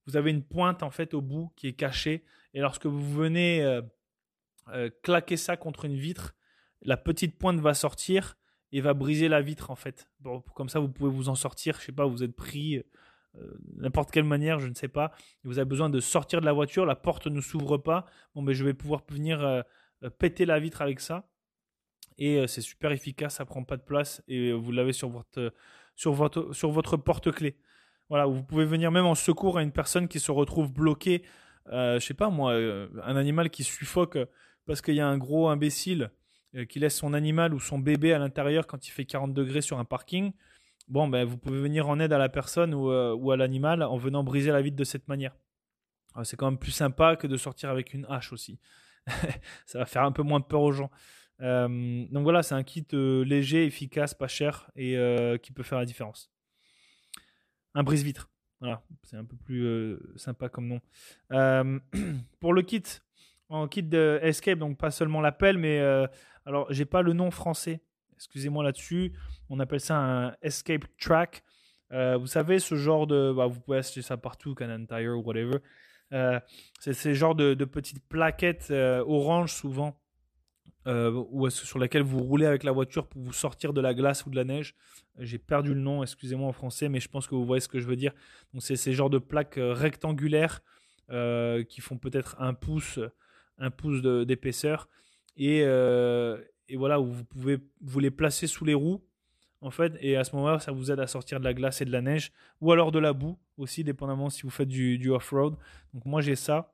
vous avez une pointe en fait au bout qui est cachée. Et lorsque vous venez euh, euh, claquer ça contre une vitre, la petite pointe va sortir et va briser la vitre en fait. Bon, comme ça, vous pouvez vous en sortir. Je sais pas, vous êtes pris n'importe quelle manière, je ne sais pas. Vous avez besoin de sortir de la voiture, la porte ne s'ouvre pas. Bon, mais je vais pouvoir venir péter la vitre avec ça et euh, c'est super efficace, ça prend pas de place et vous l'avez sur votre, sur votre, sur votre porte-clés. Voilà, vous pouvez venir même en secours à une personne qui se retrouve bloquée, euh, je sais pas moi, euh, un animal qui suffoque parce qu'il y a un gros imbécile euh, qui laisse son animal ou son bébé à l'intérieur quand il fait 40 degrés sur un parking. Bon, ben, vous pouvez venir en aide à la personne ou, ou à l'animal en venant briser la vitre de cette manière. C'est quand même plus sympa que de sortir avec une hache aussi. ça va faire un peu moins peur aux gens. Euh, donc voilà, c'est un kit euh, léger, efficace, pas cher et euh, qui peut faire la différence. Un brise-vitre. Voilà, c'est un peu plus sympa comme nom. pour le kit, en kit de Escape, donc pas seulement l'appel, mais alors j'ai pas le nom français. Excusez-moi là-dessus. On appelle ça un Escape Track. vous savez, ce genre de. Bah, vous pouvez acheter ça partout, Canon Tire ou whatever. c'est ce genre de, de petites plaquettes orange souvent euh, ou sur laquelle vous roulez avec la voiture pour vous sortir de la glace ou de la neige. J'ai perdu le nom, excusez-moi en français, mais je pense que vous voyez ce que je veux dire. Donc c'est ces genres de plaques euh, rectangulaires euh, qui font peut-être un pouce, un pouce d'épaisseur, et, et, voilà où vous pouvez vous les placer sous les roues en fait, et à ce moment-là, ça vous aide à sortir de la glace et de la neige, ou alors de la boue aussi, dépendamment si vous faites du, off-road. Donc moi j'ai ça.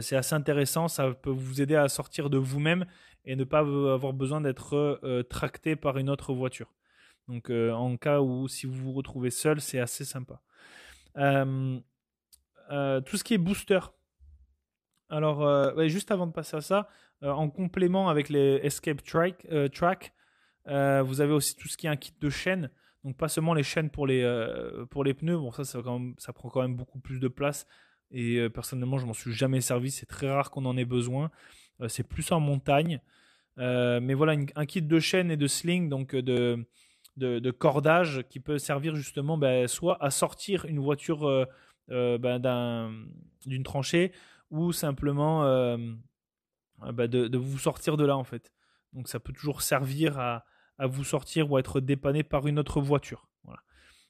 c'est assez intéressant, ça peut vous aider à sortir de vous-même et ne pas avoir besoin d'être euh, tracté par une autre voiture. Donc euh, en cas où si vous vous retrouvez seul, c'est assez sympa. Euh, tout ce qui est booster. Alors, juste avant de passer à ça, en complément avec les Escape Track, track vous avez aussi tout ce qui est un kit de chaînes. Donc pas seulement les chaînes pour les, pour les pneus, bon ça, ça, prend quand même beaucoup plus de place et personnellement je m'en suis jamais servi, c'est très rare qu'on en ait besoin, c'est plus en montagne. mais voilà, un kit de chaînes et de sling, donc de, de, cordage qui peut servir justement ben, soit à sortir une voiture euh, euh, ben, d'une tranchée ou simplement euh, ben, de, vous sortir de là en fait. Donc ça peut toujours servir à, vous sortir ou à être dépanné par une autre voiture. Voilà.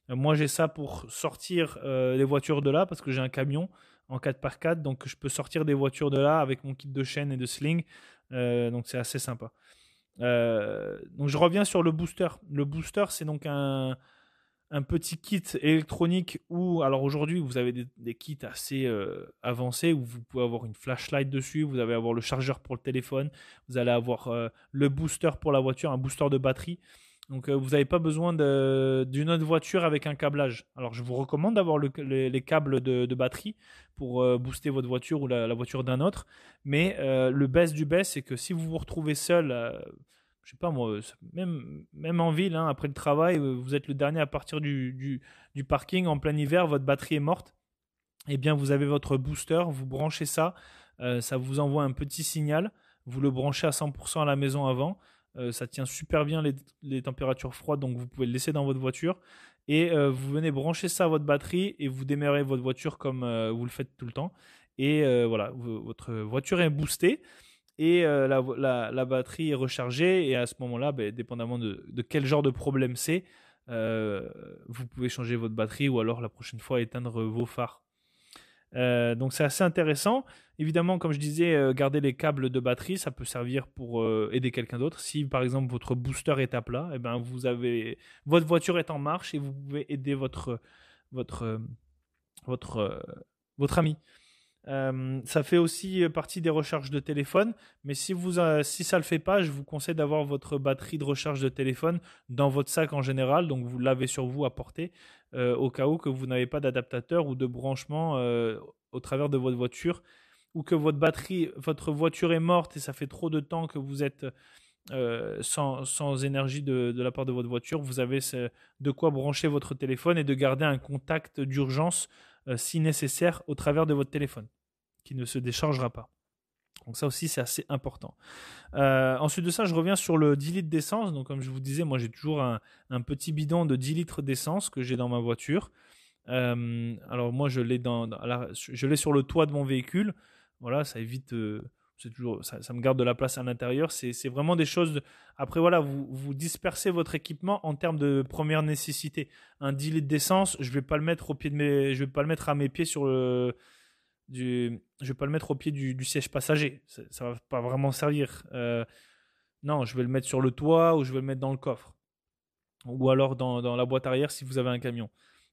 Moi j'ai ça pour sortir les voitures de là parce que j'ai un camion en 4x4 donc je peux sortir des voitures de là avec mon kit de chaîne et de sling. donc c'est assez sympa. Euh, donc je reviens sur le booster. Le booster, c'est donc un, un, petit kit électronique où, alors aujourd'hui, vous avez des, kits assez euh, avancés où vous pouvez avoir une flashlight dessus, vous allez avoir le chargeur pour le téléphone, vous allez avoir euh, le booster pour la voiture, un booster de batterie. Donc vous n'avez pas besoin d'une autre voiture avec un câblage. Alors je vous recommande d'avoir les, câbles de, batterie pour booster votre voiture ou la, voiture d'un autre. Mais le best du best, c'est que si vous vous retrouvez seul, je sais pas moi, même, même en ville, hein, après le travail, vous êtes le dernier à partir du, du, parking en plein hiver, votre batterie est morte. Eh bien vous avez votre booster, vous branchez ça, ça vous envoie un petit signal. Vous le branchez à 100% à la maison avant. Euh, ça tient super bien les, températures froides, donc vous pouvez le laisser dans votre voiture. Et euh, vous venez brancher ça à votre batterie et vous démarrez votre voiture comme euh, vous le faites tout le temps. Et voilà, votre voiture est boostée et la, batterie est rechargée. Et à ce moment-là, ben, dépendamment de, quel genre de problème c'est, vous pouvez changer votre batterie ou alors la prochaine fois éteindre vos phares. Euh, donc c'est assez intéressant. Évidemment, comme je disais, euh, garder les câbles de batterie, ça peut servir pour euh, aider quelqu'un d'autre. Si par exemple votre booster est à plat, et eh ben vous avez votre voiture est en marche et vous pouvez aider votre votre votre votre ami. Ça fait aussi partie des recharges de téléphone, mais si, vous, si ça ne le fait pas, je vous conseille d'avoir votre batterie de recharge de téléphone dans votre sac en général, donc vous l'avez sur vous à porter, euh, au cas où que vous n'avez pas d'adaptateur ou de branchement euh, au travers de votre voiture ou que votre batterie, votre voiture est morte et ça fait trop de temps que vous êtes euh, sans, sans, énergie de, de, la part de votre voiture, vous avez de quoi brancher votre téléphone et de garder un contact d'urgence si nécessaire au travers de votre téléphone qui ne se déchargera pas. Donc ça aussi c'est assez important. Euh, ensuite de ça, je reviens sur le 10 litres d'essence. Donc comme je vous disais, moi j'ai toujours un, petit bidon de 10 litres d'essence que j'ai dans ma voiture. Euh, alors moi je l'ai dans, je l'ai sur le toit de mon véhicule. Voilà, ça évite, euh, c'est toujours, ça, me garde de la place à l'intérieur. C'est vraiment des choses. Après voilà, vous, vous dispersez votre équipement en termes de première nécessité. Un 10 litres d'essence, je vais pas le mettre au pied de mes, je vais pas le mettre à mes pieds sur le du, je vais pas le mettre au pied du, siège passager. Ça, ne va pas vraiment servir. Euh, non, je vais le mettre sur le toit ou je vais le mettre dans le coffre. Ou alors dans, la boîte arrière si vous avez un camion.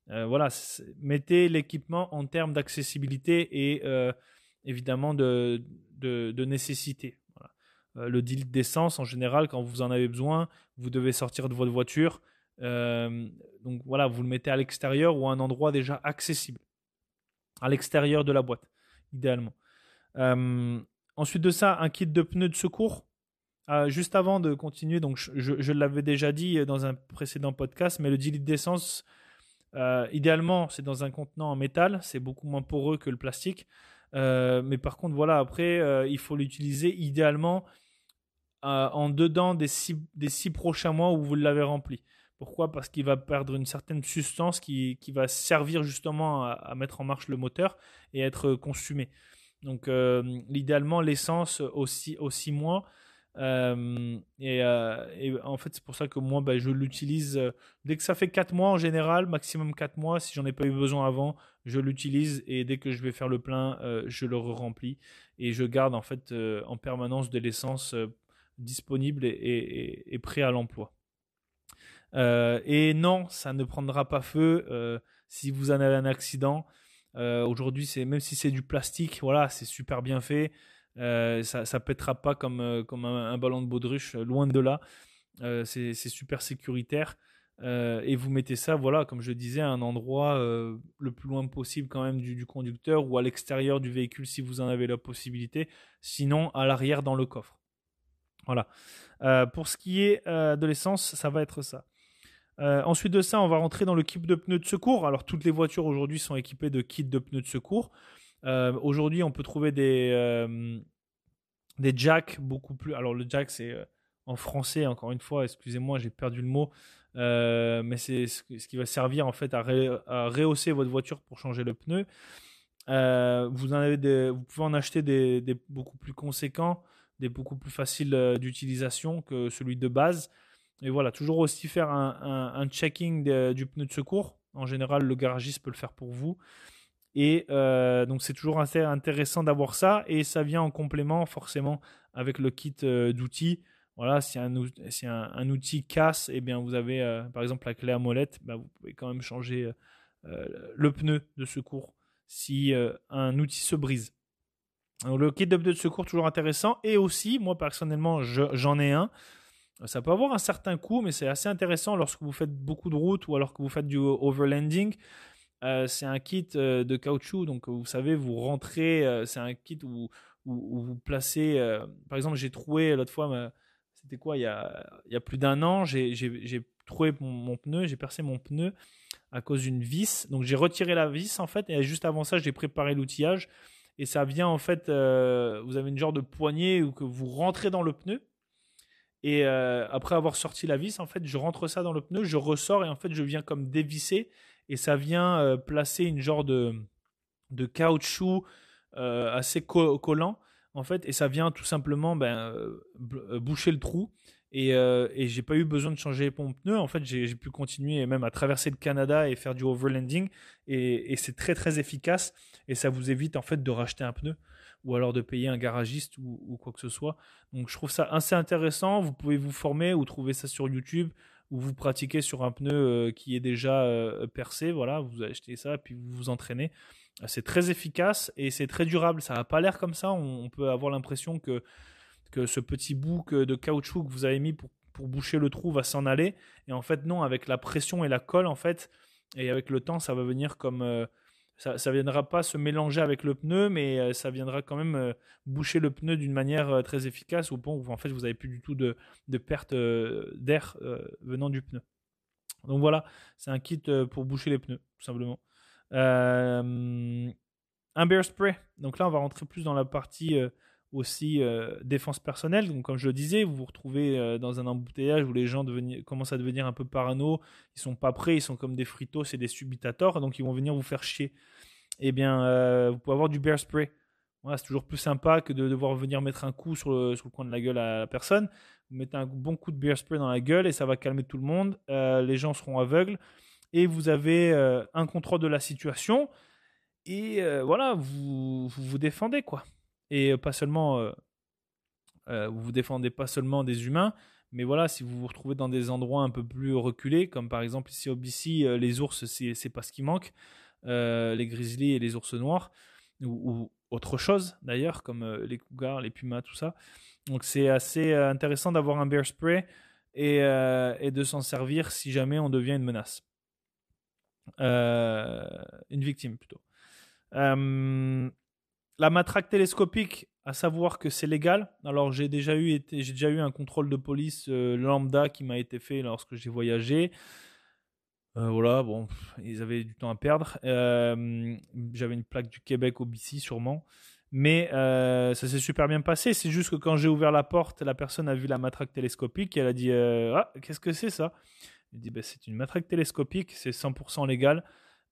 Euh, voilà, mettez l'équipement en termes d'accessibilité et euh, évidemment de, de, nécessité. le deal d'essence, en général, quand vous en avez besoin, vous devez sortir de votre voiture. donc voilà, vous le mettez à l'extérieur ou à un endroit déjà accessible à l'extérieur de la boîte, idéalement. Euh, ensuite de ça, un kit de pneus de secours. Euh, juste avant de continuer, donc je, l'avais déjà dit dans un précédent podcast, mais le 10 litres d'essence, euh, idéalement, c'est dans un contenant en métal, c'est beaucoup moins poreux que le plastique. Mais par contre, voilà, après, il faut l'utiliser idéalement en dedans des six prochains mois où vous l'avez rempli. Pourquoi? Parce qu'il va perdre une certaine substance qui, va servir justement à, mettre en marche le moteur et être consumé. Donc, euh, idéalement, l'essence aussi, aussi mois. Euh, euh, et, en fait, c'est pour ça que moi, ben, je l'utilise dès que ça fait 4 mois en général, maximum 4 mois. Si j'en ai pas eu besoin avant, je l'utilise et dès que je vais faire le plein, je le remplis et je garde en fait en permanence de l'essence disponible et, et prêt à l'emploi. Euh, et non, ça ne prendra pas feu euh, si vous en avez un accident. Euh, aujourd'hui, même si c'est du plastique, voilà, c'est super bien fait. Ça, ça pètera pas comme, comme un, ballon de baudruche, loin de là. c'est super sécuritaire. Euh, et vous mettez ça, voilà, comme je disais, à un endroit euh, le plus loin possible quand même du, conducteur ou à l'extérieur du véhicule si vous en avez la possibilité, sinon à l'arrière dans le coffre. Voilà. Euh, pour ce qui est de l'essence, ça va être ça. ensuite de ça, on va rentrer dans le kit de pneus de secours. Alors toutes les voitures aujourd'hui sont équipées de kits de pneus de secours. Aujourd'hui, on peut trouver des, des jacks beaucoup plus... Alors le jack, c'est en français, encore une fois, excusez-moi, j'ai perdu le mot. Euh, mais c'est ce qui va servir en fait à, rehausser votre voiture pour changer le pneu. Euh, vous, pouvez en acheter des, beaucoup plus conséquents, des beaucoup plus faciles euh, d'utilisation que celui de base. Et voilà, toujours aussi faire un, checking du pneu de secours. En général, le garagiste peut le faire pour vous. Et donc c'est toujours intéressant d'avoir ça. Et ça vient en complément forcément avec le kit d'outils voilà, si un, outil casse, eh bien vous avez euh, par exemple la clé à molette, bah, vous pouvez quand même changer euh, euh, le pneu de secours si un outil se brise. le kit de pneu de secours toujours intéressant et aussi moi personnellement j'en ai un. Ça peut avoir un certain coût, mais c'est assez intéressant lorsque vous faites beaucoup de routes ou alors que vous faites du overlanding. C'est un kit de caoutchouc, donc vous savez, vous rentrez, c'est un kit où, où vous placez, par exemple, j'ai trouvé l'autre fois c'était quoi il y, a, il y a plus d'un an, j'ai trouvé mon, pneu, j'ai percé mon pneu à cause d'une vis. Donc j'ai retiré la vis en fait, et juste avant ça, j'ai préparé l'outillage. Et ça vient en fait, euh, vous avez une genre de poignée où que vous rentrez dans le pneu. Et euh, après avoir sorti la vis, en fait, je rentre ça dans le pneu, je ressors et en fait, je viens comme dévisser et ça vient euh, placer une genre de, de caoutchouc assez collant en fait, et ça vient tout simplement ben, euh, euh, boucher le trou. Et, euh, et j'ai pas eu besoin de changer mon pneu. En fait, j'ai pu continuer même à traverser le Canada et faire du overlanding. Et, c'est très très efficace. Et ça vous évite en fait de racheter un pneu ou alors de payer un garagiste ou, quoi que ce soit. Donc je trouve ça assez intéressant. Vous pouvez vous former ou trouver ça sur YouTube ou vous pratiquez sur un pneu qui est déjà percé. Voilà, vous achetez ça puis vous vous entraînez. C'est très efficace et c'est très durable. Ça n'a pas l'air comme ça. On, peut avoir l'impression que, que ce petit bout de caoutchouc que vous avez mis pour, pour boucher le trou va s'en aller. Et en fait, non, avec la pression et la colle, en fait, et avec le temps, ça va venir comme. Euh, ça ne viendra pas se mélanger avec le pneu, mais euh, ça viendra quand même euh, boucher le pneu d'une manière très efficace au point où en fait vous n'avez plus du tout de, perte d'air venant du pneu. Donc voilà, c'est un kit pour boucher les pneus, tout simplement. Euh, un bear spray. Donc là, on va rentrer plus dans la partie euh, aussi euh, défense personnelle. Donc, comme je le disais, vous vous retrouvez dans un embouteillage où les gens commencent à devenir un peu parano. Ils sont pas prêts, ils sont comme des fritos et des subitators, donc ils vont venir vous faire chier. Eh bien, vous pouvez avoir du bear spray. Voilà, c'est toujours plus sympa que de devoir venir mettre un coup sur le, coin de la gueule à la personne. Vous mettez un bon coup de bear spray dans la gueule et ça va calmer tout le monde. les gens seront aveugles et vous avez euh, un contrôle de la situation et euh, voilà, vous, vous, défendez quoi. Et pas seulement, euh, vous vous défendez pas seulement des humains, mais voilà, si vous vous retrouvez dans des endroits un peu plus reculés, comme par exemple ici au BC, les ours, c'est pas ce qui manque, les grizzlies et les ours noirs, ou, autre chose d'ailleurs, comme les cougars, les pumas, tout ça. Donc c'est assez intéressant d'avoir un bear spray et, de s'en servir si jamais on devient une menace. Euh, une victime plutôt. Euh, la matraque télescopique, à savoir que c'est légal. Alors j'ai déjà eu j'ai déjà eu un contrôle de police euh, lambda qui m'a été fait lorsque j'ai voyagé. voilà, bon, ils avaient du temps à perdre. J'avais une plaque du Québec au BC sûrement. Mais ça s'est super bien passé. C'est juste que quand j'ai ouvert la porte, la personne a vu la matraque télescopique et elle a dit Ah, qu'est-ce que c'est ça? Il dit bah, c'est une matraque télescopique, c'est 100% légal.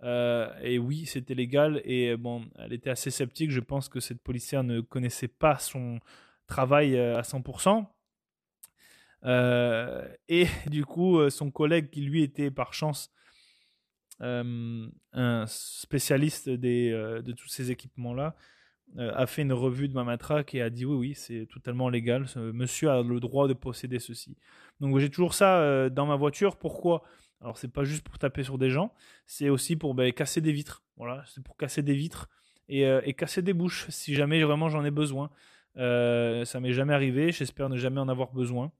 Euh, et oui, c'était légal. Et bon, elle était assez sceptique. Je pense que cette policière ne connaissait pas son travail euh, à 100%. Euh, et du coup, son collègue qui lui était par chance un spécialiste de tous ces équipements-là, a fait une revue de ma matraque et a dit oui, oui, c'est totalement légal. Ce monsieur a le droit de posséder ceci. Donc j'ai toujours ça euh, dans ma voiture. Pourquoi? Alors c'est pas juste pour taper sur des gens, c'est aussi pour ben, casser des vitres. Voilà, c'est pour casser des vitres et, euh, casser des bouches si jamais vraiment j'en ai besoin. Euh, ça m'est jamais arrivé. J'espère ne jamais en avoir besoin.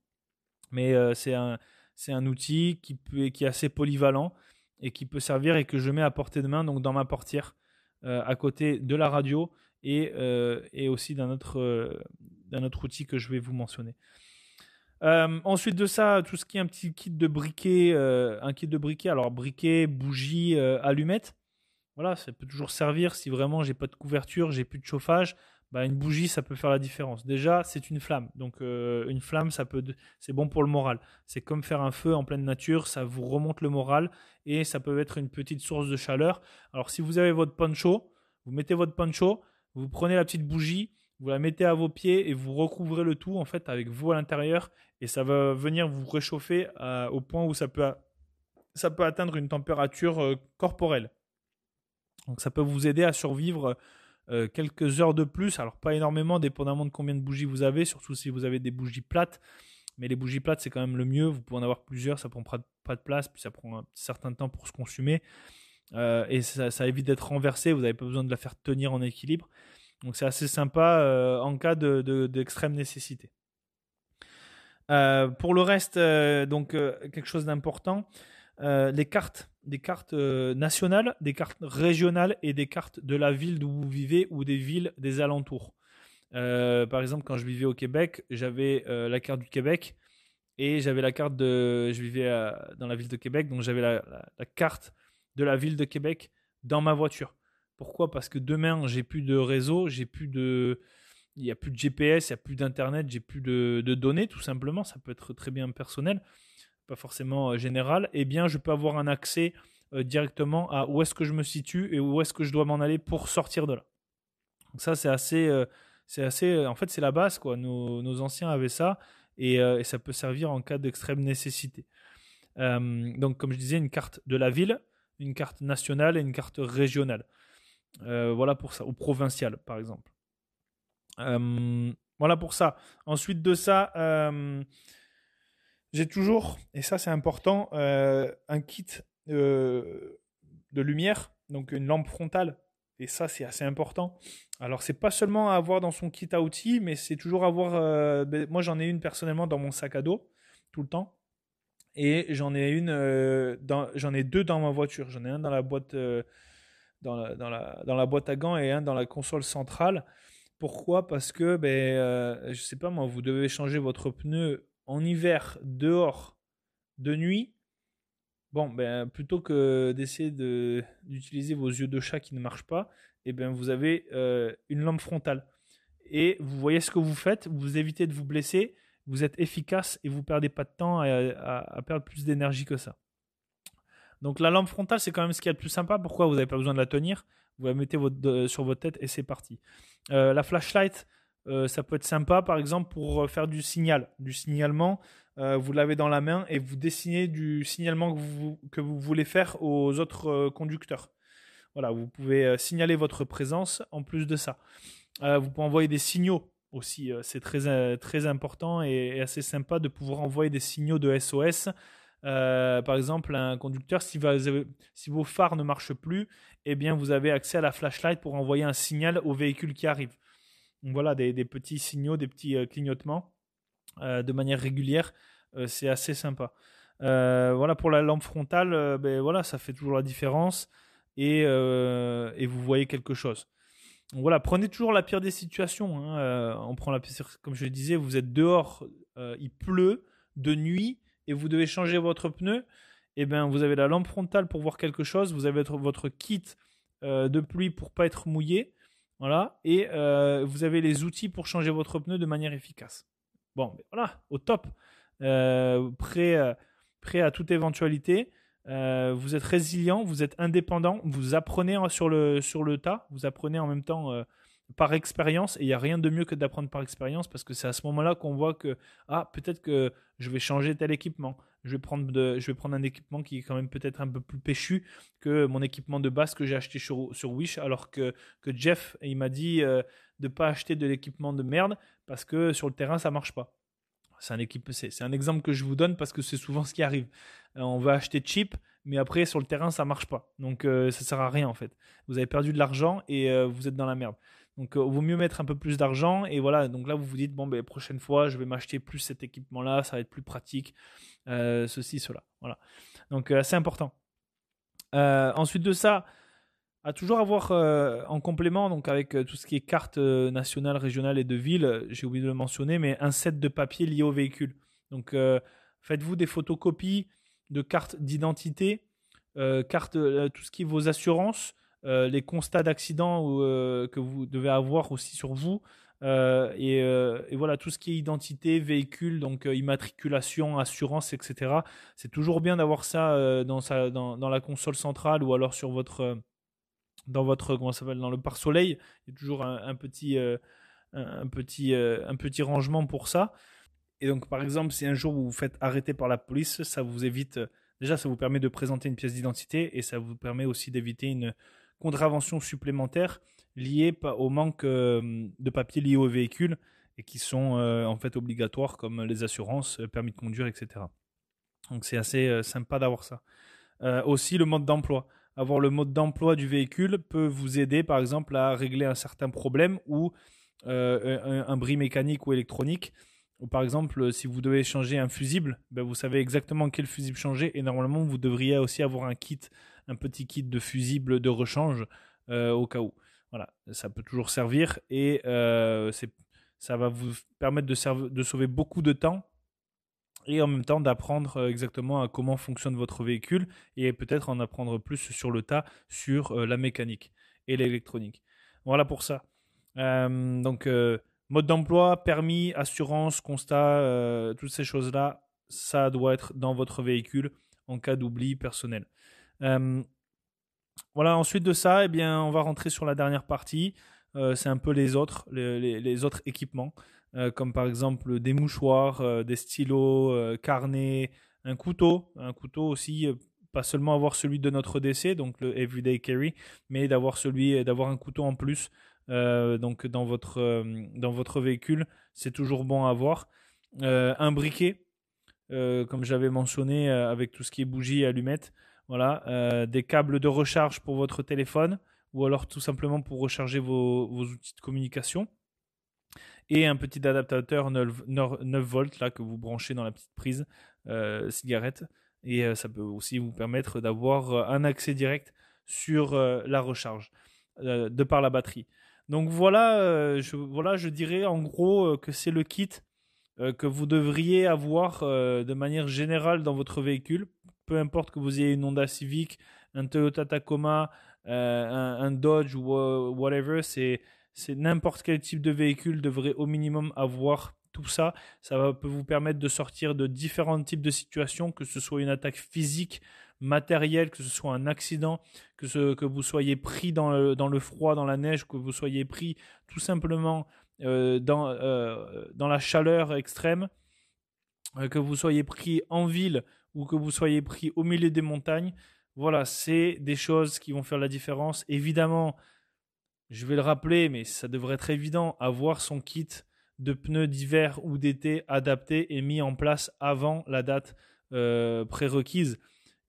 Mais c'est un c'est un outil qui, est assez polyvalent et qui peut servir et que je mets à portée de main, dans ma portière, à côté de la radio et, et aussi d'un autre outil que je vais vous mentionner. Euh, ensuite de ça, tout ce qui est un petit kit de briquet, euh, un kit de briquet, alors briquet, bougie, euh, allumette. Voilà, ça peut toujours servir si vraiment j'ai pas de couverture, j'ai plus de chauffage. Bah, une bougie, ça peut faire la différence. Déjà, c'est une flamme, donc une flamme, ça peut, c'est bon pour le moral. C'est comme faire un feu en pleine nature, ça vous remonte le moral et ça peut être une petite source de chaleur. Alors, si vous avez votre poncho, vous mettez votre poncho, vous prenez la petite bougie, vous la mettez à vos pieds et vous recouvrez le tout en fait avec vous à l'intérieur et ça va venir vous réchauffer euh, au point où ça peut, ça peut atteindre une température euh, corporelle. Donc ça peut vous aider à survivre euh, quelques heures de plus, alors pas énormément dépendamment de combien de bougies vous avez, surtout si vous avez des bougies plates. Mais les bougies plates, c'est quand même le mieux. Vous pouvez en avoir plusieurs, ça prend pas de place, puis ça prend un certain temps pour se consumer. et ça, ça évite d'être renversé, vous n'avez pas besoin de la faire tenir en équilibre. Donc c'est assez sympa euh, en cas d'extrême de, nécessité. Euh, pour le reste, euh, donc quelque chose d'important, les cartes, des cartes nationales, des cartes régionales et des cartes de la ville d'où vous vivez ou des villes des alentours. par exemple, quand je vivais au Québec, j'avais la carte du Québec et j'avais la carte de. Je vivais dans la ville de Québec, donc j'avais la, carte de la ville de Québec dans ma voiture. Pourquoi? Parce que demain, j'ai plus de réseau, j'ai plus de. Il n'y a plus de GPS, il n'y a plus d'internet, j'ai plus de, données, tout simplement. Ça peut être très bien personnel, pas forcément euh, général. Eh bien, je peux avoir un accès euh, directement à où est-ce que je me situe et où est-ce que je dois m'en aller pour sortir de là. Donc ça, c'est assez, euh, c'est assez. En fait, c'est la base, quoi. Nos, anciens avaient ça et, et, ça peut servir en cas d'extrême nécessité. donc, comme je disais, une carte de la ville, une carte nationale et une carte régionale. Euh, voilà pour ça, ou provincial par exemple. Euh, voilà pour ça. Ensuite de ça, euh, j'ai toujours, et ça c'est important, un kit de lumière, donc une lampe frontale. Et ça, c'est assez important. Alors, c'est pas seulement à avoir dans son kit à outils, mais c'est toujours avoir. Ben, moi, j'en ai une personnellement dans mon sac à dos, tout le temps. Et j'en ai une, j'en ai deux dans ma voiture. J'en ai un dans la boîte dans la, boîte à gants et un dans la console centrale. Pourquoi? Parce que, ben, euh, je sais pas moi, vous devez changer votre pneu en hiver, dehors, de nuit. Bon, ben, plutôt que d'essayer d'utiliser vos yeux de chat qui ne marchent pas, et eh ben, vous avez euh, une lampe frontale. Et vous voyez ce que vous faites, vous évitez de vous blesser, vous êtes efficace et vous perdez pas de temps à perdre plus d'énergie que ça. Donc la lampe frontale, c'est quand même ce qui est le plus sympa. Pourquoi Vous n'avez pas besoin de la tenir? Vous la mettez votre, sur votre tête et c'est parti. Euh, la flashlight, euh, ça peut être sympa, par exemple, pour euh, faire du signal, du signalement. vous l'avez dans la main et vous dessinez du signalement que vous, que vous voulez faire aux autres conducteurs. Voilà, vous pouvez signaler votre présence en plus de ça. vous pouvez envoyer des signaux aussi. c'est très, très important et, assez sympa de pouvoir envoyer des signaux de SOS euh, par exemple, un conducteur, si, vos phares ne marchent plus, eh bien, vous avez accès à la flashlight pour envoyer un signal au véhicule qui arrive. Donc voilà, des, petits signaux, des petits euh, clignotements euh, de manière régulière. c'est assez sympa. voilà pour la lampe frontale, ben voilà, ça fait toujours la différence et, vous voyez quelque chose. Donc voilà, prenez toujours la pire des situations. Hein. on prend la comme je le disais, vous êtes dehors, il pleut de nuit et vous devez changer votre pneu, et eh bien, vous avez la lampe frontale pour voir quelque chose, vous avez votre, kit euh, de pluie pour pas être mouillé, voilà, et euh, vous avez les outils pour changer votre pneu de manière efficace. Bon, ben voilà, au top, euh, prêt, prêt à toute éventualité. vous êtes résilient, vous êtes indépendant, vous apprenez sur le, sur le tas, vous apprenez en même temps par expérience et il n'y a rien de mieux que d'apprendre par expérience parce que c'est à ce moment-là qu'on voit que ah peut-être que je vais changer tel équipement je vais prendre je vais prendre un équipement qui est quand même peut-être un peu plus péchu que mon équipement de base que j'ai acheté sur, Wish alors que, que Jeff il m'a dit euh, de pas acheter de l'équipement de merde parce que sur le terrain ça marche pas c'est un, équipe, c'est, un exemple que je vous donne parce que c'est souvent ce qui arrive. Euh, on va acheter cheap, mais après sur le terrain ça marche pas. Donc euh, ça sert à rien en fait. Vous avez perdu de l'argent et vous êtes dans la merde. Donc, il vaut mieux mettre un peu plus d'argent. Et voilà, donc là, vous vous dites, bon, ben, prochaine fois, je vais m'acheter plus cet équipement-là, ça va être plus pratique, ceci, cela. Voilà. Donc, c'est important. ensuite de ça, à toujours avoir en complément, donc avec tout ce qui est carte nationale, régionale et de ville, j'ai oublié de le mentionner, mais un set de papier lié au véhicule. Donc, faites-vous des photocopies de cartes d'identité, cartes, tout ce qui est vos assurances, euh, les constats d'accident euh, que vous devez avoir aussi sur vous. Euh, et, voilà, tout ce qui est identité, véhicule, donc immatriculation, assurance, etc. C'est toujours bien d'avoir ça dans, la console centrale ou alors sur votre, dans votre, comment ça dans le pare-soleil. Il y a toujours un, petit, un, petit, un petit rangement pour ça. Et donc, par exemple, si un jour vous vous faites arrêter par la police, ça vous évite, déjà, ça vous permet de présenter une pièce d'identité et ça vous permet aussi d'éviter une, contraventions supplémentaires liées au manque euh, de papiers liés au véhicule et qui sont euh, en fait obligatoires comme les assurances, euh, permis de conduire, etc. Donc c'est assez sympa d'avoir ça. aussi le mode d'emploi. Avoir le mode d'emploi du véhicule peut vous aider par exemple à régler un certain problème ou un, bris mécanique ou électronique. Ou par exemple, si vous devez changer un fusible, ben vous savez exactement quel fusible changer et normalement vous devriez aussi avoir un kit un petit kit de fusible de rechange euh, au cas où. Voilà, ça peut toujours servir et euh, ça va vous permettre de, de sauver beaucoup de temps et en même temps d'apprendre euh, exactement à comment fonctionne votre véhicule et peut-être en apprendre plus sur le tas sur la mécanique et l'électronique. Voilà pour ça. donc mode d'emploi, permis, assurance, constat, toutes ces choses-là, ça doit être dans votre véhicule en cas d'oubli personnel. Euh, voilà, ensuite de ça, eh bien, on va rentrer sur la dernière partie. Euh, c'est un peu les autres, les, autres équipements, euh, comme par exemple des mouchoirs, des stylos, carnets, un couteau, un couteau aussi, pas seulement avoir celui de notre décès, donc le everyday carry, mais d'avoir celui, d'avoir un couteau en plus, donc dans votre dans votre véhicule, c'est toujours bon à avoir. un briquet, comme j'avais mentionné, avec tout ce qui est bougie et allumettes. Voilà, euh, des câbles de recharge pour votre téléphone ou alors tout simplement pour recharger vos, outils de communication. Et un petit adaptateur 9, volts là, que vous branchez dans la petite prise euh, cigarette. Et euh, ça peut aussi vous permettre d'avoir un accès direct sur la recharge de par la batterie. Donc voilà, je, voilà, je dirais en gros que c'est le kit que vous devriez avoir de manière générale dans votre véhicule peu importe que vous ayez une Honda Civic, un Toyota Tacoma, euh, un, Dodge ou whatever, c'est n'importe quel type de véhicule devrait au minimum avoir tout ça. Ça va, peut vous permettre de sortir de différents types de situations, que ce soit une attaque physique, matérielle, que ce soit un accident, que, ce, que vous soyez pris dans le, dans le froid, dans la neige, que vous soyez pris tout simplement euh, dans, euh, dans la chaleur extrême, que vous soyez pris en ville ou que vous soyez pris au milieu des montagnes. Voilà, c'est des choses qui vont faire la différence. Évidemment, je vais le rappeler, mais ça devrait être évident, avoir son kit de pneus d'hiver ou d'été adapté et mis en place avant la date euh, prérequise.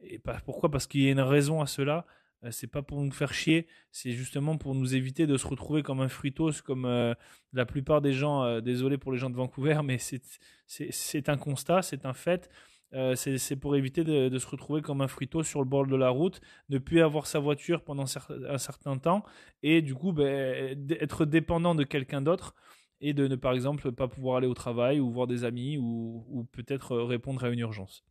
Et pourquoi? Parce qu'il y a une raison à cela. Euh, c'est pas pour nous faire chier, c'est justement pour nous éviter de se retrouver comme un fruitos, comme euh, la plupart des gens. désolé pour les gens de Vancouver, mais c'est un constat, c'est un fait. Euh, c'est pour éviter de, se retrouver comme un frito sur le bord de la route, ne plus avoir sa voiture pendant un certain temps et du coup ben, être dépendant de quelqu'un d'autre et de ne par exemple pas pouvoir aller au travail ou voir des amis ou, peut-être répondre à une urgence.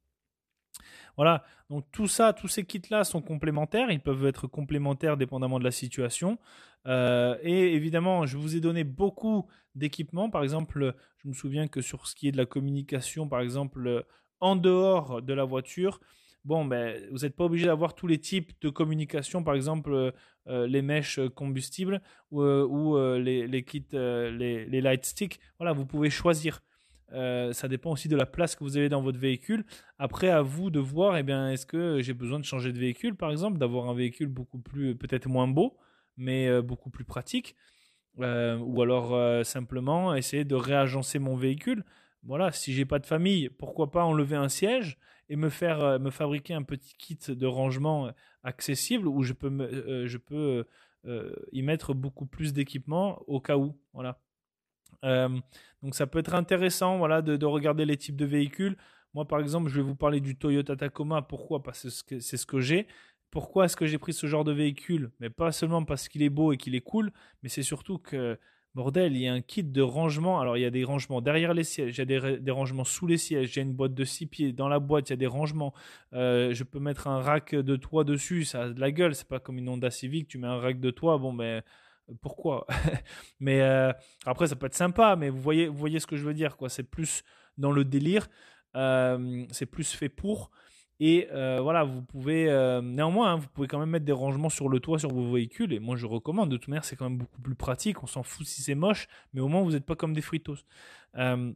Voilà, donc tout ça, tous ces kits-là sont complémentaires, ils peuvent être complémentaires dépendamment de la situation. Euh, et évidemment, je vous ai donné beaucoup d'équipements. Par exemple, je me souviens que sur ce qui est de la communication, par exemple, en dehors de la voiture, bon, ben, vous n'êtes pas obligé d'avoir tous les types de communication, par exemple euh, euh, les mèches combustibles ou, euh, les, kits, les, light sticks. Voilà, vous pouvez choisir. ça dépend aussi de la place que vous avez dans votre véhicule. Après, à vous de voir, eh bien, est-ce que j'ai besoin de changer de véhicule, par exemple, d'avoir un véhicule beaucoup plus, peut-être moins beau, mais beaucoup plus pratique, ou alors simplement essayer de réagencer mon véhicule voilà, si j'ai pas de famille, pourquoi pas enlever un siège et me faire euh, me fabriquer un petit kit de rangement euh, accessible où je peux euh, je peux y mettre beaucoup plus d'équipements au cas où. Voilà. donc ça peut être intéressant voilà, de, regarder les types de véhicules. Moi, par exemple, je vais vous parler du Toyota Tacoma. Pourquoi? Parce que c'est ce que j'ai. Pourquoi est-ce que j'ai pris ce genre de véhicule? Mais pas seulement parce qu'il est beau et qu'il est cool, mais c'est surtout que Bordel, il y a un kit de rangement. Alors, il y a des rangements derrière les sièges, il y a des, rangements sous les sièges, il y a une boîte de six pieds. Dans la boîte, il y a des rangements. Euh, je peux mettre un rack de toit dessus, ça a de la gueule. C'est pas comme une Honda Civic, tu mets un rack de toit, bon, mais ben, pourquoi? Mais euh, après, ça peut être sympa, mais vous voyez, vous voyez ce que je veux dire, quoi. C'est plus dans le délire, euh, c'est plus fait pour. Et euh, voilà, vous pouvez euh, néanmoins, hein, vous pouvez quand même mettre des rangements sur le toit sur vos véhicules. Et moi, je recommande. De toute manière, c'est quand même beaucoup plus pratique. On s'en fout si c'est moche, mais au moins vous n'êtes pas comme des fritos. Euh,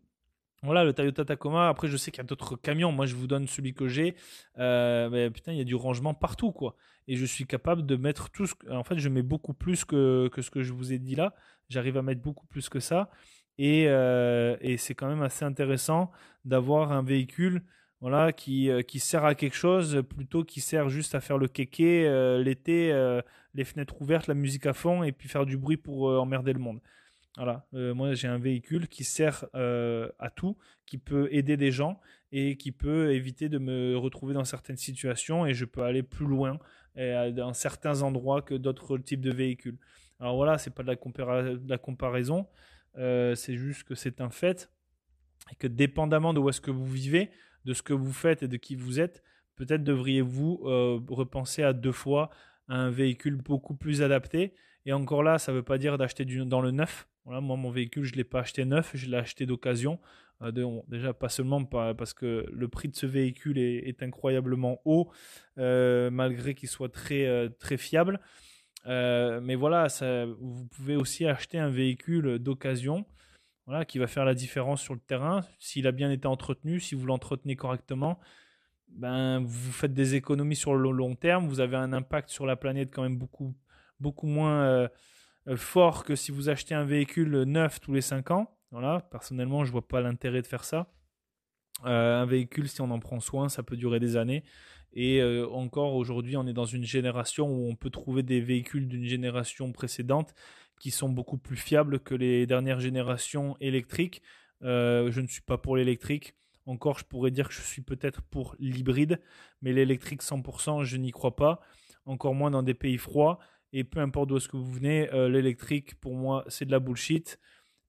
voilà, le Toyota Tacoma. Après, je sais qu'il y a d'autres camions. Moi, je vous donne celui que j'ai. mais putain, il y a du rangement partout, quoi. Et je suis capable de mettre tout ce. En fait, je mets beaucoup plus que, que ce que je vous ai dit là. J'arrive à mettre beaucoup plus que ça. Et, et c'est quand même assez intéressant d'avoir un véhicule voilà, qui, euh, qui sert à quelque chose plutôt qui sert juste à faire le kéké euh, l'été, euh, les fenêtres ouvertes, la musique à fond et puis faire du bruit pour emmerder le monde. Voilà, moi j'ai un véhicule qui sert à tout, qui peut aider des gens et qui peut éviter de me retrouver dans certaines situations et je peux aller plus loin dans certains endroits que d'autres types de véhicules. Alors voilà, c'est pas de la, de la comparaison, c'est juste que c'est un fait et que dépendamment de où est-ce que vous vivez, de ce que vous faites et de qui vous êtes, peut-être devriez-vous euh, repenser à deux fois un véhicule beaucoup plus adapté. Et encore là, ça ne veut pas dire d'acheter dans le neuf. Moi, mon véhicule, je ne l'ai pas acheté neuf, je l'ai acheté d'occasion. Euh, déjà, pas seulement parce que le prix de ce véhicule est, incroyablement haut, euh, malgré qu'il soit très, très fiable. mais voilà, vous pouvez aussi acheter un véhicule d'occasion qui va faire la différence sur le terrain. S'il a bien été entretenu, si vous l'entretenez correctement, ben, vous faites des économies sur le long terme. Vous avez un impact sur la planète quand même beaucoup, beaucoup moins euh, euh, fort que si vous achetez un véhicule neuf tous les 5 ans. Voilà, personnellement, je ne vois pas l'intérêt de faire ça. Euh, un véhicule, si on en prend soin, ça peut durer des années. Et encore aujourd'hui, on est dans une génération où on peut trouver des véhicules d'une génération précédente qui sont beaucoup plus fiables que les dernières générations électriques. Euh, je ne suis pas pour l'électrique. Encore, je pourrais dire que je suis peut-être pour l'hybride, mais l'électrique 100%, je n'y crois pas. Encore moins dans des pays froids. Et peu importe d'où est-ce que vous venez, euh, l'électrique, pour moi, c'est de la bullshit.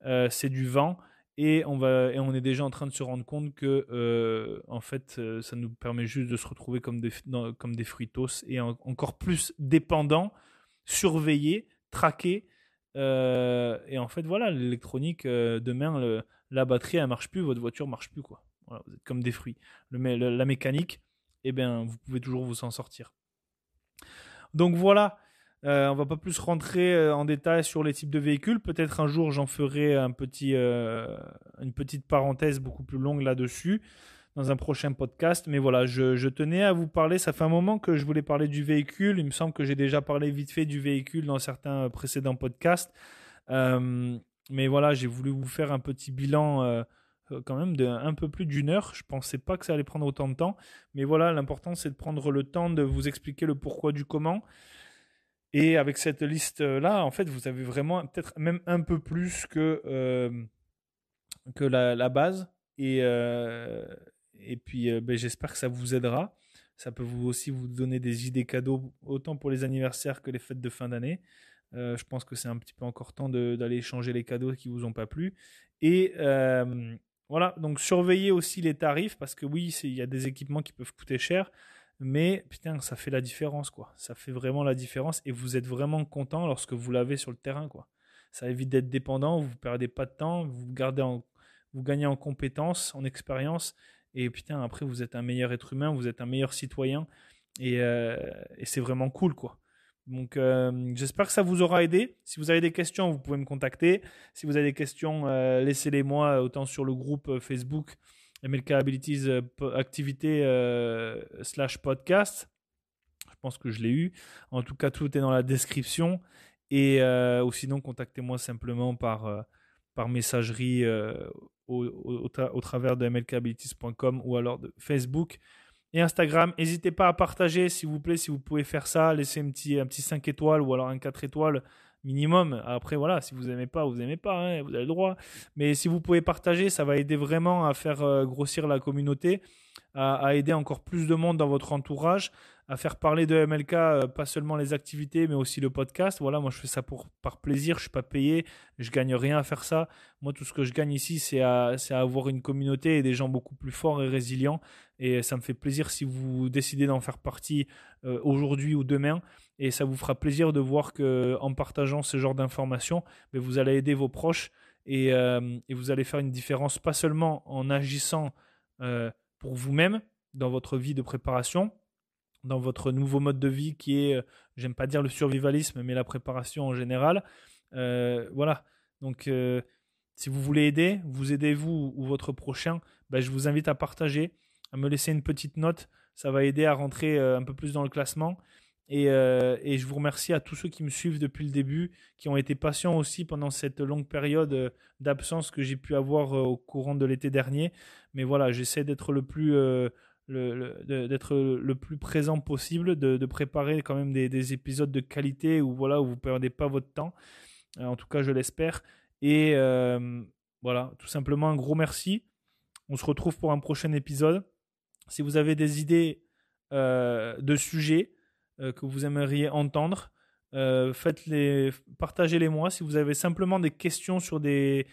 Euh, c'est du vent. Et on, va, et on est déjà en train de se rendre compte que, en fait, ça nous permet juste de se retrouver comme des, comme des fritos et encore plus dépendants, surveillés, traqués euh, et en fait, voilà, l'électronique, euh, demain, la batterie, elle marche plus, votre voiture marche plus, quoi. vous êtes comme des fruits. Le, la mécanique, eh bien, vous pouvez toujours vous en sortir. Donc voilà, euh, on va pas plus rentrer en détail sur les types de véhicules. Peut-être un jour, j'en ferai un petit, une petite parenthèse beaucoup plus longue là-dessus dans un prochain podcast. Mais voilà, je, tenais à vous parler. Ça fait un moment que je voulais parler du véhicule. Il me semble que j'ai déjà parlé vite fait du véhicule dans certains précédents podcasts. Euh, mais voilà, j'ai voulu vous faire un petit bilan euh, quand même d'un peu plus d'une heure. Je pensais pas que ça allait prendre autant de temps. Mais voilà, l'important c'est de prendre le temps de vous expliquer le pourquoi du comment. Et avec cette liste-là, en fait, vous avez vraiment peut-être même un peu plus que, euh, que la, base. Et, et puis, euh, ben, j'espère que ça vous aidera. Ça peut vous aussi vous donner des idées cadeaux, autant pour les anniversaires que les fêtes de fin d'année. Euh, je pense que c'est un petit peu encore temps d'aller changer les cadeaux qui vous ont pas plu. Et euh, voilà, donc surveillez aussi les tarifs parce que oui, il y a des équipements qui peuvent coûter cher, mais putain, ça fait la différence quoi. Ça fait vraiment la différence et vous êtes vraiment content lorsque vous l'avez sur le terrain quoi. Ça évite d'être dépendant, vous perdez pas de temps, vous gagnez en compétences, en expérience et putain, après, vous êtes un meilleur être humain, vous êtes un meilleur citoyen. Et, euh, c'est vraiment cool, quoi. Donc, euh, j'espère que ça vous aura aidé. Si vous avez des questions, vous pouvez me contacter. Si vous avez des questions, euh, laissez-les moi autant sur le groupe Facebook MLK Abilities Activité slash podcast. Je pense que je l'ai eu. En tout cas, tout est dans la description. Et ou sinon, contactez-moi simplement par, par messagerie au, travers de mlkabilities.com ou alors de Facebook. et Instagram. N'hésitez pas à partager, s'il vous plaît, si vous pouvez faire ça. Laissez un un petit 5 étoiles ou alors un 4 étoiles minimum. Après, voilà, si vous n'aimez pas, vous n'aimez pas, hein, vous avez le droit. Mais si vous pouvez partager, ça va aider vraiment à faire euh, grossir la communauté, à, aider encore plus de monde dans votre entourage, à faire parler de MLK, euh, pas seulement les activités, mais aussi le podcast. Voilà, moi je fais ça pour, par plaisir, je suis pas payé, je gagne rien à faire ça. Moi, tout ce que je gagne ici, c'est à, à avoir une communauté et des gens beaucoup plus forts et résilients. Et ça me fait plaisir si vous décidez d'en faire partie euh, aujourd'hui ou demain. Et ça vous fera plaisir de voir que en partageant ce genre d'informations, ben, vous allez aider vos proches et, euh, et, vous allez faire une différence, pas seulement en agissant pour vous-même dans votre vie de préparation, dans votre nouveau mode de vie qui est, euh, j'aime pas dire le survivalisme, mais la préparation en général. Euh, voilà. Donc, euh, si vous voulez aider, vous aidez vous ou votre prochain, ben, je vous invite à partager, à me laisser une petite note. Ça va aider à rentrer un peu plus dans le classement. Et, et, je vous remercie à tous ceux qui me suivent depuis le début, qui ont été patients aussi pendant cette longue période d'absence que j'ai pu avoir au courant de l'été dernier. Mais voilà, j'essaie d'être le plus le plus présent possible, de, préparer quand même des, épisodes de qualité où voilà où vous perdez pas votre temps. Euh, en tout cas, je l'espère. Et euh, voilà, tout simplement un gros merci. On se retrouve pour un prochain épisode. Si vous avez des idées euh, de sujets que vous aimeriez entendre, faites-les, partagez-les moi. Si vous avez simplement des questions sur des,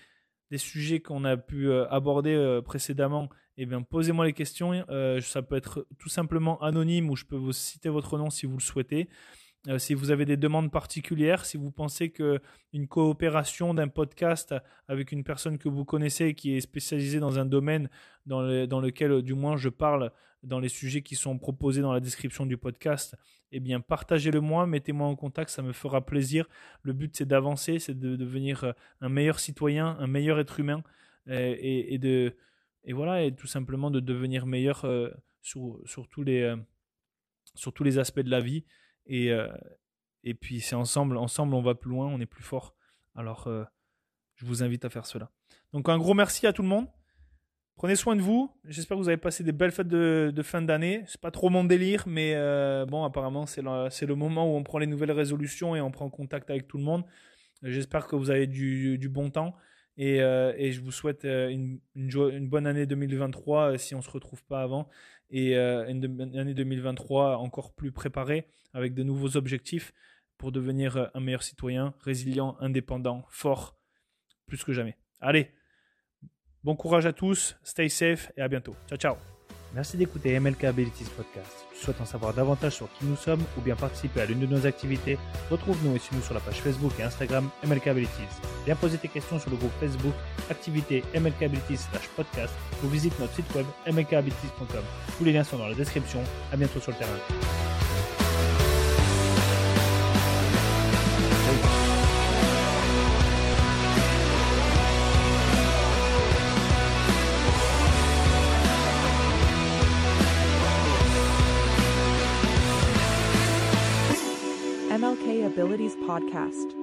sujets qu'on a pu aborder précédemment eh bien, posez-moi les questions. Euh, ça peut être tout simplement anonyme ou je peux vous citer votre nom si vous le souhaitez. Euh, si vous avez des demandes particulières, si vous pensez qu'une coopération d'un podcast avec une personne que vous connaissez qui est spécialisée dans un domaine dans, lequel du moins je parle dans les sujets qui sont proposés dans la description du podcast, eh bien partagez-le moi, mettez-moi en contact, ça me fera plaisir. Le but c'est d'avancer, c'est de devenir un meilleur citoyen, un meilleur être humain euh, et de et voilà, et tout simplement de devenir meilleur euh, sur, sur, tous les, euh, sur tous les aspects de la vie. Et, euh, et puis c'est ensemble, ensemble on va plus loin, on est plus fort. Alors je vous invite à faire cela. Donc un gros merci à tout le monde. Prenez soin de vous. J'espère que vous avez passé des belles fêtes de, fin d'année. C'est pas trop mon délire, mais bon, apparemment c'est le, moment où on prend les nouvelles résolutions et on prend contact avec tout le monde. J'espère que vous avez du, bon temps. Euh, et, je vous souhaite euh, une, une, bonne année 2023 euh, si on ne se retrouve pas avant. Et une, année 2023 encore plus préparée avec de nouveaux objectifs pour devenir un meilleur citoyen, résilient, indépendant, fort, plus que jamais. Allez, bon courage à tous, stay safe et à bientôt. Ciao, ciao. Merci d'écouter MLK Abilities Podcast. Si tu souhaites en savoir davantage sur qui nous sommes ou bien participer à l'une de nos activités, retrouve-nous et suis-nous sur la page Facebook et Instagram MLK Abilities. Viens poser tes questions sur le groupe Facebook Activité MLK Abilities podcast ou visite notre site web mlkabilities.com. Tous les liens sont dans la description. À bientôt sur le terrain. Abilities Podcast.